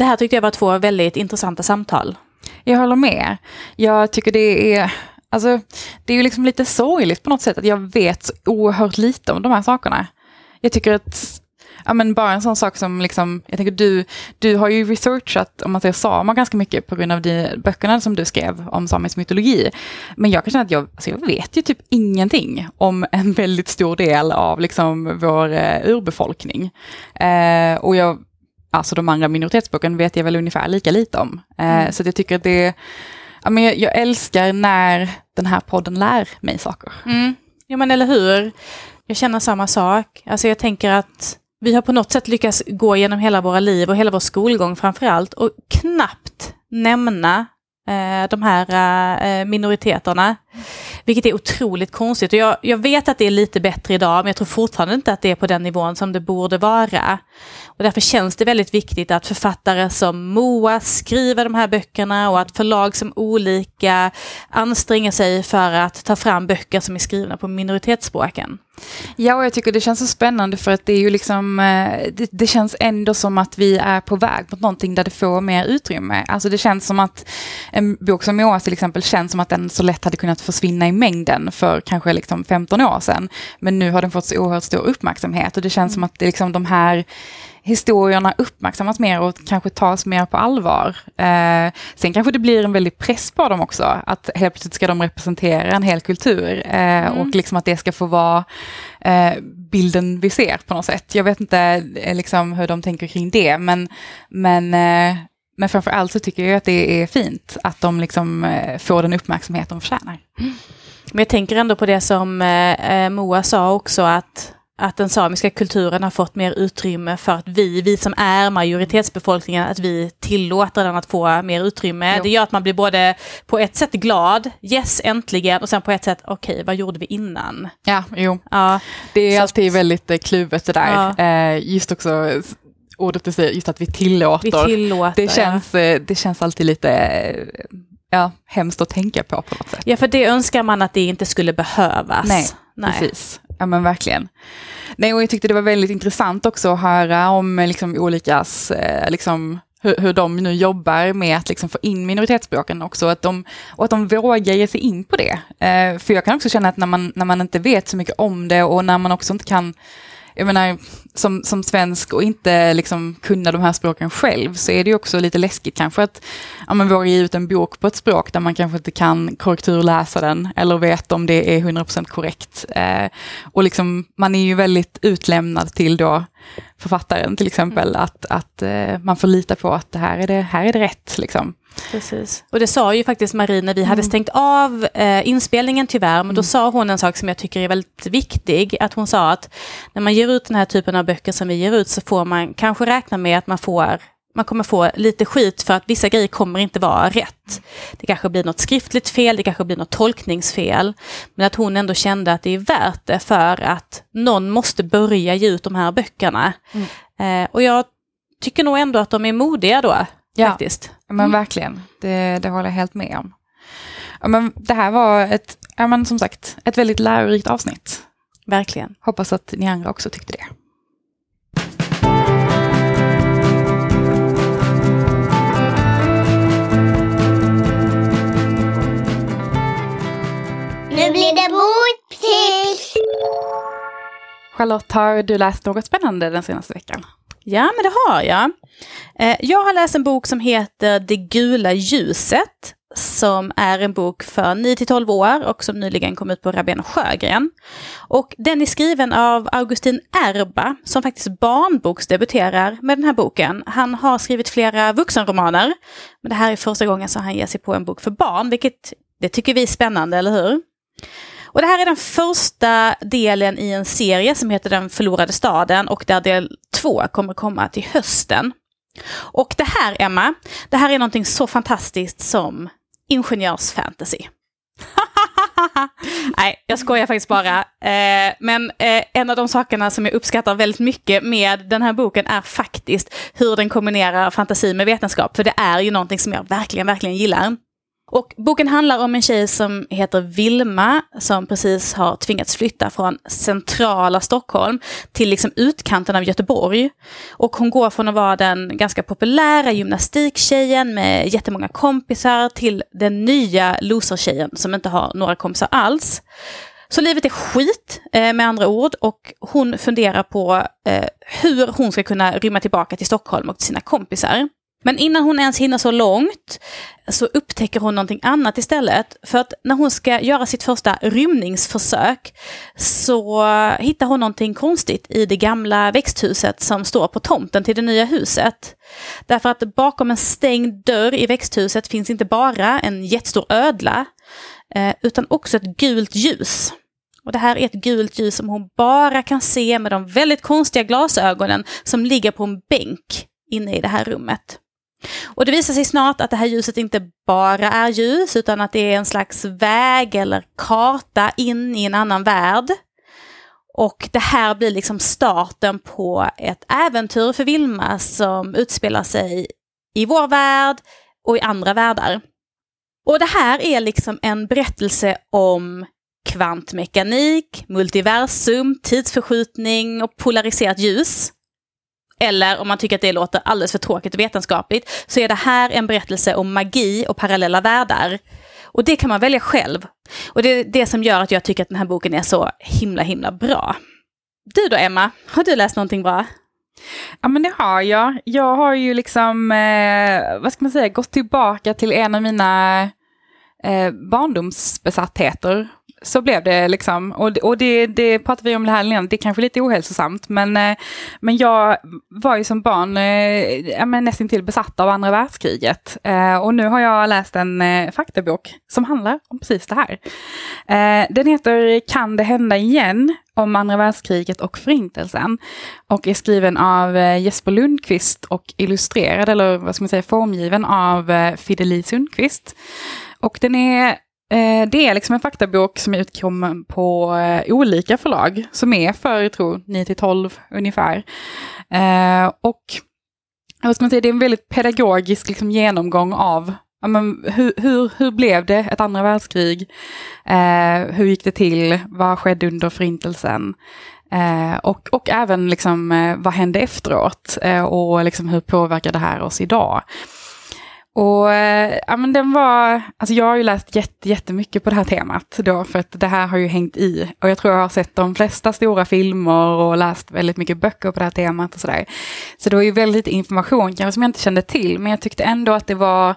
Det här tyckte jag var två väldigt intressanta samtal. Jag håller med. Jag tycker det är, alltså, det är ju liksom lite sorgligt på något sätt att jag vet så oerhört lite om de här sakerna. Jag tycker att ja, men bara en sån sak som, liksom, jag tänker du, du har ju researchat, om man säger samer ganska mycket på grund av de böckerna som du skrev om samisk mytologi. Men jag kan känna att jag, alltså jag vet ju typ ingenting om en väldigt stor del av liksom vår eh, urbefolkning. Eh, och jag alltså de andra minoritetsspråken vet jag väl ungefär lika lite om. Eh, mm. Så jag tycker att det, ja, men jag, älskar när den här podden lär mig saker. Mm. Ja men eller hur. Jag känner samma sak. Alltså jag tänker att vi har på något sätt lyckats gå igenom hela våra liv och hela vår skolgång framför allt och knappt nämna eh, de här eh, minoriteterna. Vilket är otroligt konstigt. Och jag, jag, vet att det är lite bättre idag, men jag tror fortfarande inte att det är på den nivån som det borde vara. Och därför känns det väldigt viktigt att författare som Moa skriver de här böckerna och att förlag som olika anstränger sig för att ta fram böcker som är skrivna på minoritetsspråken. Ja, och jag tycker det känns så spännande för att det är ju liksom, eh, det, det, känns ändå som att vi är på väg mot någonting där det får mer utrymme. Alltså det känns som att en bok som Moas till exempel känns som att den så lätt hade kunnat försvinna i mängden för kanske liksom 15 år sedan. Men nu har den fått så oerhört stor uppmärksamhet och det känns mm. som att det liksom de här historierna uppmärksammas mer och kanske tas mer på allvar. Eh, sen kanske det blir en väldig press på dem också, att helt plötsligt ska de representera en hel kultur eh, mm. och liksom att det ska få vara eh, bilden vi ser på något sätt. Jag vet inte eh, liksom, hur de tänker kring det, men, men eh, men framför allt så tycker jag att det är fint att de liksom eh, får den uppmärksamhet de förtjänar. Mm. Men jag tänker ändå på det som eh, Moa sa också, att att den samiska kulturen har fått mer utrymme för att vi, vi som är majoritetsbefolkningen, att vi tillåter den att få mer utrymme. Jo. Det gör att man blir både på ett sätt glad, yes äntligen, och sen på ett sätt, okej okay, vad gjorde vi innan? Ja, jo. Ja. Det är Så. alltid väldigt eh, kluvet det där. Ja. Eh, just också ordet du säger, just att vi tillåter. Vi tillåter det, känns, ja. Eh, det känns alltid lite ja, hemskt att tänka på på något sätt. Ja, för det önskar man att det inte skulle behövas. Nej, Nej. precis. Ja men verkligen. Nej, och jag tyckte det var väldigt intressant också att höra om liksom, olikas, eh, liksom, hur, hur de nu jobbar med att liksom, få in minoritetsspråken också. Att de, och att de vågar ge sig in på det. Eh, för jag kan också känna att när man, när man inte vet så mycket om det och när man också inte kan jag menar, som, som svensk och inte liksom kunna de här språken själv så är det ju också lite läskigt kanske att ja, man vågar ge ut en bok på ett språk där man kanske inte kan korrekturläsa den eller vet om det är 100% korrekt. Eh, och liksom, man är ju väldigt utlämnad till då författaren till exempel, mm. att, att eh, man får lita på att det här är det, här är det rätt. Liksom. Precis. Och det sa ju faktiskt Marie när vi hade mm. stängt av eh, inspelningen tyvärr, men då mm. sa hon en sak som jag tycker är väldigt viktig, att hon sa att när man ger ut den här typen av böcker som vi ger ut så får man kanske räkna med att man får man kommer få lite skit för att vissa grejer kommer inte vara rätt. Det kanske blir något skriftligt fel, det kanske blir något tolkningsfel. Men att hon ändå kände att det är värt det för att någon måste börja ge ut de här böckerna. Mm. Eh, och jag tycker nog ändå att de är modiga då, ja. faktiskt. Men mm. verkligen, det, det håller jag helt med om. Ja, men det här var ett, ja, men som sagt, ett väldigt lärorikt avsnitt. Verkligen. Hoppas att ni andra också tyckte det. Nu blir det boktips! Charlotte, har du läst något spännande den senaste veckan? Ja, men det har jag. Eh, jag har läst en bok som heter Det gula ljuset som är en bok för 9-12 år och som nyligen kom ut på Rabén Sjögren. Och den är skriven av Augustin Erba som faktiskt barnboksdebuterar med den här boken. Han har skrivit flera vuxenromaner, men det här är första gången som han ger sig på en bok för barn, vilket det tycker vi är spännande, eller hur? Och det här är den första delen i en serie som heter Den förlorade staden och där del två kommer komma till hösten. Och det här, Emma, det här är någonting så fantastiskt som ingenjörsfantasy. Nej, jag skojar faktiskt bara. Eh, men eh, en av de sakerna som jag uppskattar väldigt mycket med den här boken är faktiskt hur den kombinerar fantasi med vetenskap. För det är ju någonting som jag verkligen, verkligen gillar. Och boken handlar om en tjej som heter Vilma som precis har tvingats flytta från centrala Stockholm till liksom utkanten av Göteborg. Och hon går från att vara den ganska populära gymnastiktjejen med jättemånga kompisar till den nya losertjejen som inte har några kompisar alls. Så livet är skit eh, med andra ord och hon funderar på eh, hur hon ska kunna rymma tillbaka till Stockholm och till sina kompisar. Men innan hon ens hinner så långt så upptäcker hon någonting annat istället. För att när hon ska göra sitt första rymningsförsök så hittar hon någonting konstigt i det gamla växthuset som står på tomten till det nya huset. Därför att bakom en stängd dörr i växthuset finns inte bara en jättestor ödla eh, utan också ett gult ljus. Och det här är ett gult ljus som hon bara kan se med de väldigt konstiga glasögonen som ligger på en bänk inne i det här rummet. Och det visar sig snart att det här ljuset inte bara är ljus utan att det är en slags väg eller karta in i en annan värld. Och det här blir liksom starten på ett äventyr för Vilma som utspelar sig i vår värld och i andra världar. Och det här är liksom en berättelse om kvantmekanik, multiversum, tidsförskjutning och polariserat ljus. Eller om man tycker att det låter alldeles för tråkigt och vetenskapligt, så är det här en berättelse om magi och parallella världar. Och det kan man välja själv. Och det är det som gör att jag tycker att den här boken är så himla, himla bra. Du då, Emma? Har du läst någonting bra? Ja men det har jag. Jag har ju liksom, eh, vad ska man säga, gått tillbaka till en av mina eh, barndomsbesattheter så blev det liksom. Och, och det, det pratade vi om det här innan, det är kanske lite ohälsosamt, men, eh, men jag var ju som barn eh, nästan till besatt av andra världskriget. Eh, och nu har jag läst en eh, faktabok som handlar om precis det här. Eh, den heter Kan det hända igen? om andra världskriget och förintelsen. Och är skriven av eh, Jesper Lundqvist och illustrerad, eller vad ska man säga, formgiven av eh, Fideli Sundqvist. Och den är Eh, det är liksom en faktabok som är utkommen på eh, olika förlag som är för, jag tror, 9-12 ungefär. Eh, och vad ska man säga, det är en väldigt pedagogisk liksom, genomgång av ja, men, hur, hur, hur blev det ett andra världskrig? Eh, hur gick det till? Vad skedde under förintelsen? Eh, och, och även liksom, vad hände efteråt? och liksom, hur påverkar det här oss idag? Och eh, ja, men den var, alltså jag har ju läst jätte, jättemycket på det här temat då, för att det här har ju hängt i. Och jag tror jag har sett de flesta stora filmer och läst väldigt mycket böcker på det här temat och sådär. Så det var ju väldigt information kanske som jag inte kände till, men jag tyckte ändå att det var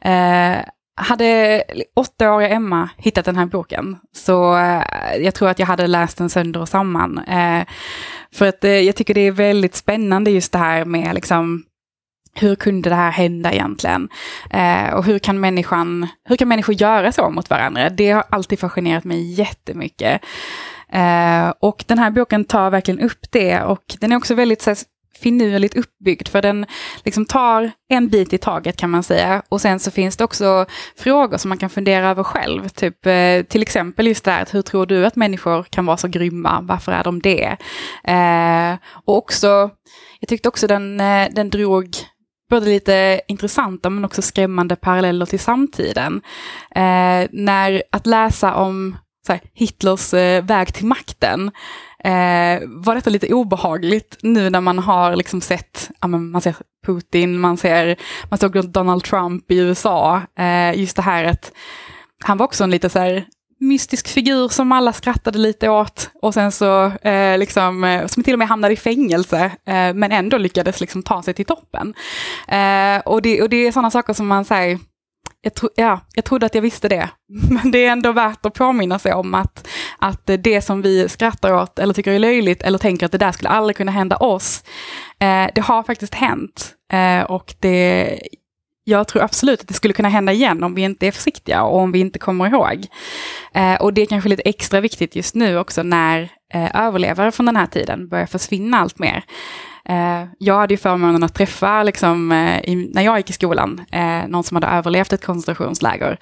eh, hade åttaåriga Emma hittat den här boken så eh, jag tror att jag hade läst den sönder och samman. Eh, för att eh, jag tycker det är väldigt spännande just det här med liksom hur kunde det här hända egentligen? Eh, och hur kan, människan, hur kan människor göra så mot varandra? Det har alltid fascinerat mig jättemycket. Eh, och den här boken tar verkligen upp det och den är också väldigt så finurligt uppbyggd för den liksom tar en bit i taget kan man säga. Och sen så finns det också frågor som man kan fundera över själv. Typ eh, till exempel just det här, hur tror du att människor kan vara så grymma? Varför är de det? Eh, och också, jag tyckte också den, eh, den drog både lite intressanta men också skrämmande paralleller till samtiden. Eh, när att läsa om här, Hitlers eh, väg till makten eh, var detta lite obehagligt nu när man har liksom sett, ja, man ser Putin, man ser, man såg Donald Trump i USA, eh, just det här att han var också en lite så här mystisk figur som alla skrattade lite åt och sen så eh, liksom, eh, som till och med hamnade i fängelse eh, men ändå lyckades liksom ta sig till toppen. Eh, och, det, och det är sådana saker som man säger jag, tro, ja, jag trodde att jag visste det, men det är ändå värt att påminna sig om att, att det som vi skrattar åt eller tycker är löjligt eller tänker att det där skulle aldrig kunna hända oss, eh, det har faktiskt hänt. Eh, och det, jag tror absolut att det skulle kunna hända igen om vi inte är försiktiga och om vi inte kommer ihåg. Eh, och det är kanske lite extra viktigt just nu också när eh, överlevare från den här tiden börjar försvinna allt mer. Eh, jag hade ju förmånen att träffa, liksom, eh, i, när jag gick i skolan, eh, någon som hade överlevt ett koncentrationsläger.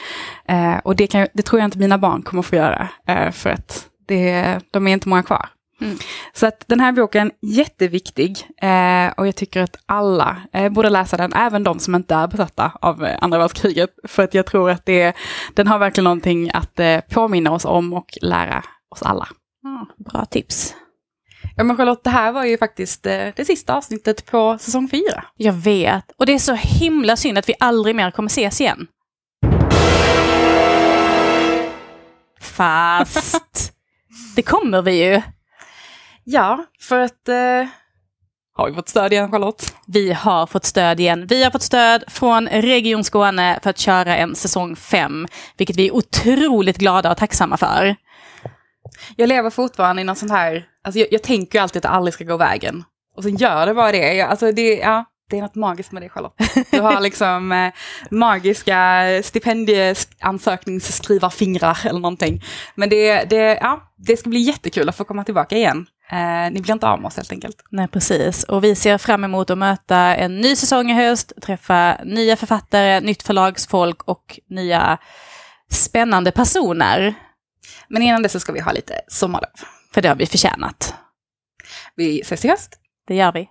Eh, och det, kan, det tror jag inte mina barn kommer få göra, för att det, de är inte många kvar. Mm. Så att den här boken är jätteviktig eh, och jag tycker att alla eh, borde läsa den, även de som inte är besatta av eh, andra världskriget. För att jag tror att det, den har verkligen någonting att eh, påminna oss om och lära oss alla. Mm, bra tips. Ja men Charlotte, det här var ju faktiskt eh, det sista avsnittet på säsong fyra. Jag vet, och det är så himla synd att vi aldrig mer kommer ses igen. Fast det kommer vi ju. Ja, för att... Eh, har vi fått stöd igen, Charlotte? Vi har fått stöd igen. Vi har fått stöd från Region Skåne för att köra en säsong 5, vilket vi är otroligt glada och tacksamma för. Jag lever fortfarande i något sånt här, alltså jag, jag tänker ju alltid att det aldrig ska gå vägen. Och sen gör det bara det. Jag, alltså det, ja, det är något magiskt med det Charlotte. Du har liksom eh, magiska stipendieansökningsskrivarfingrar eller någonting. Men det, det, ja, det ska bli jättekul att få komma tillbaka igen. Eh, ni blir inte av med oss helt enkelt. Nej, precis. Och vi ser fram emot att möta en ny säsong i höst, träffa nya författare, nytt förlagsfolk och nya spännande personer. Men innan det så ska vi ha lite sommarlov. För det har vi förtjänat. Vi ses i höst. Det gör vi.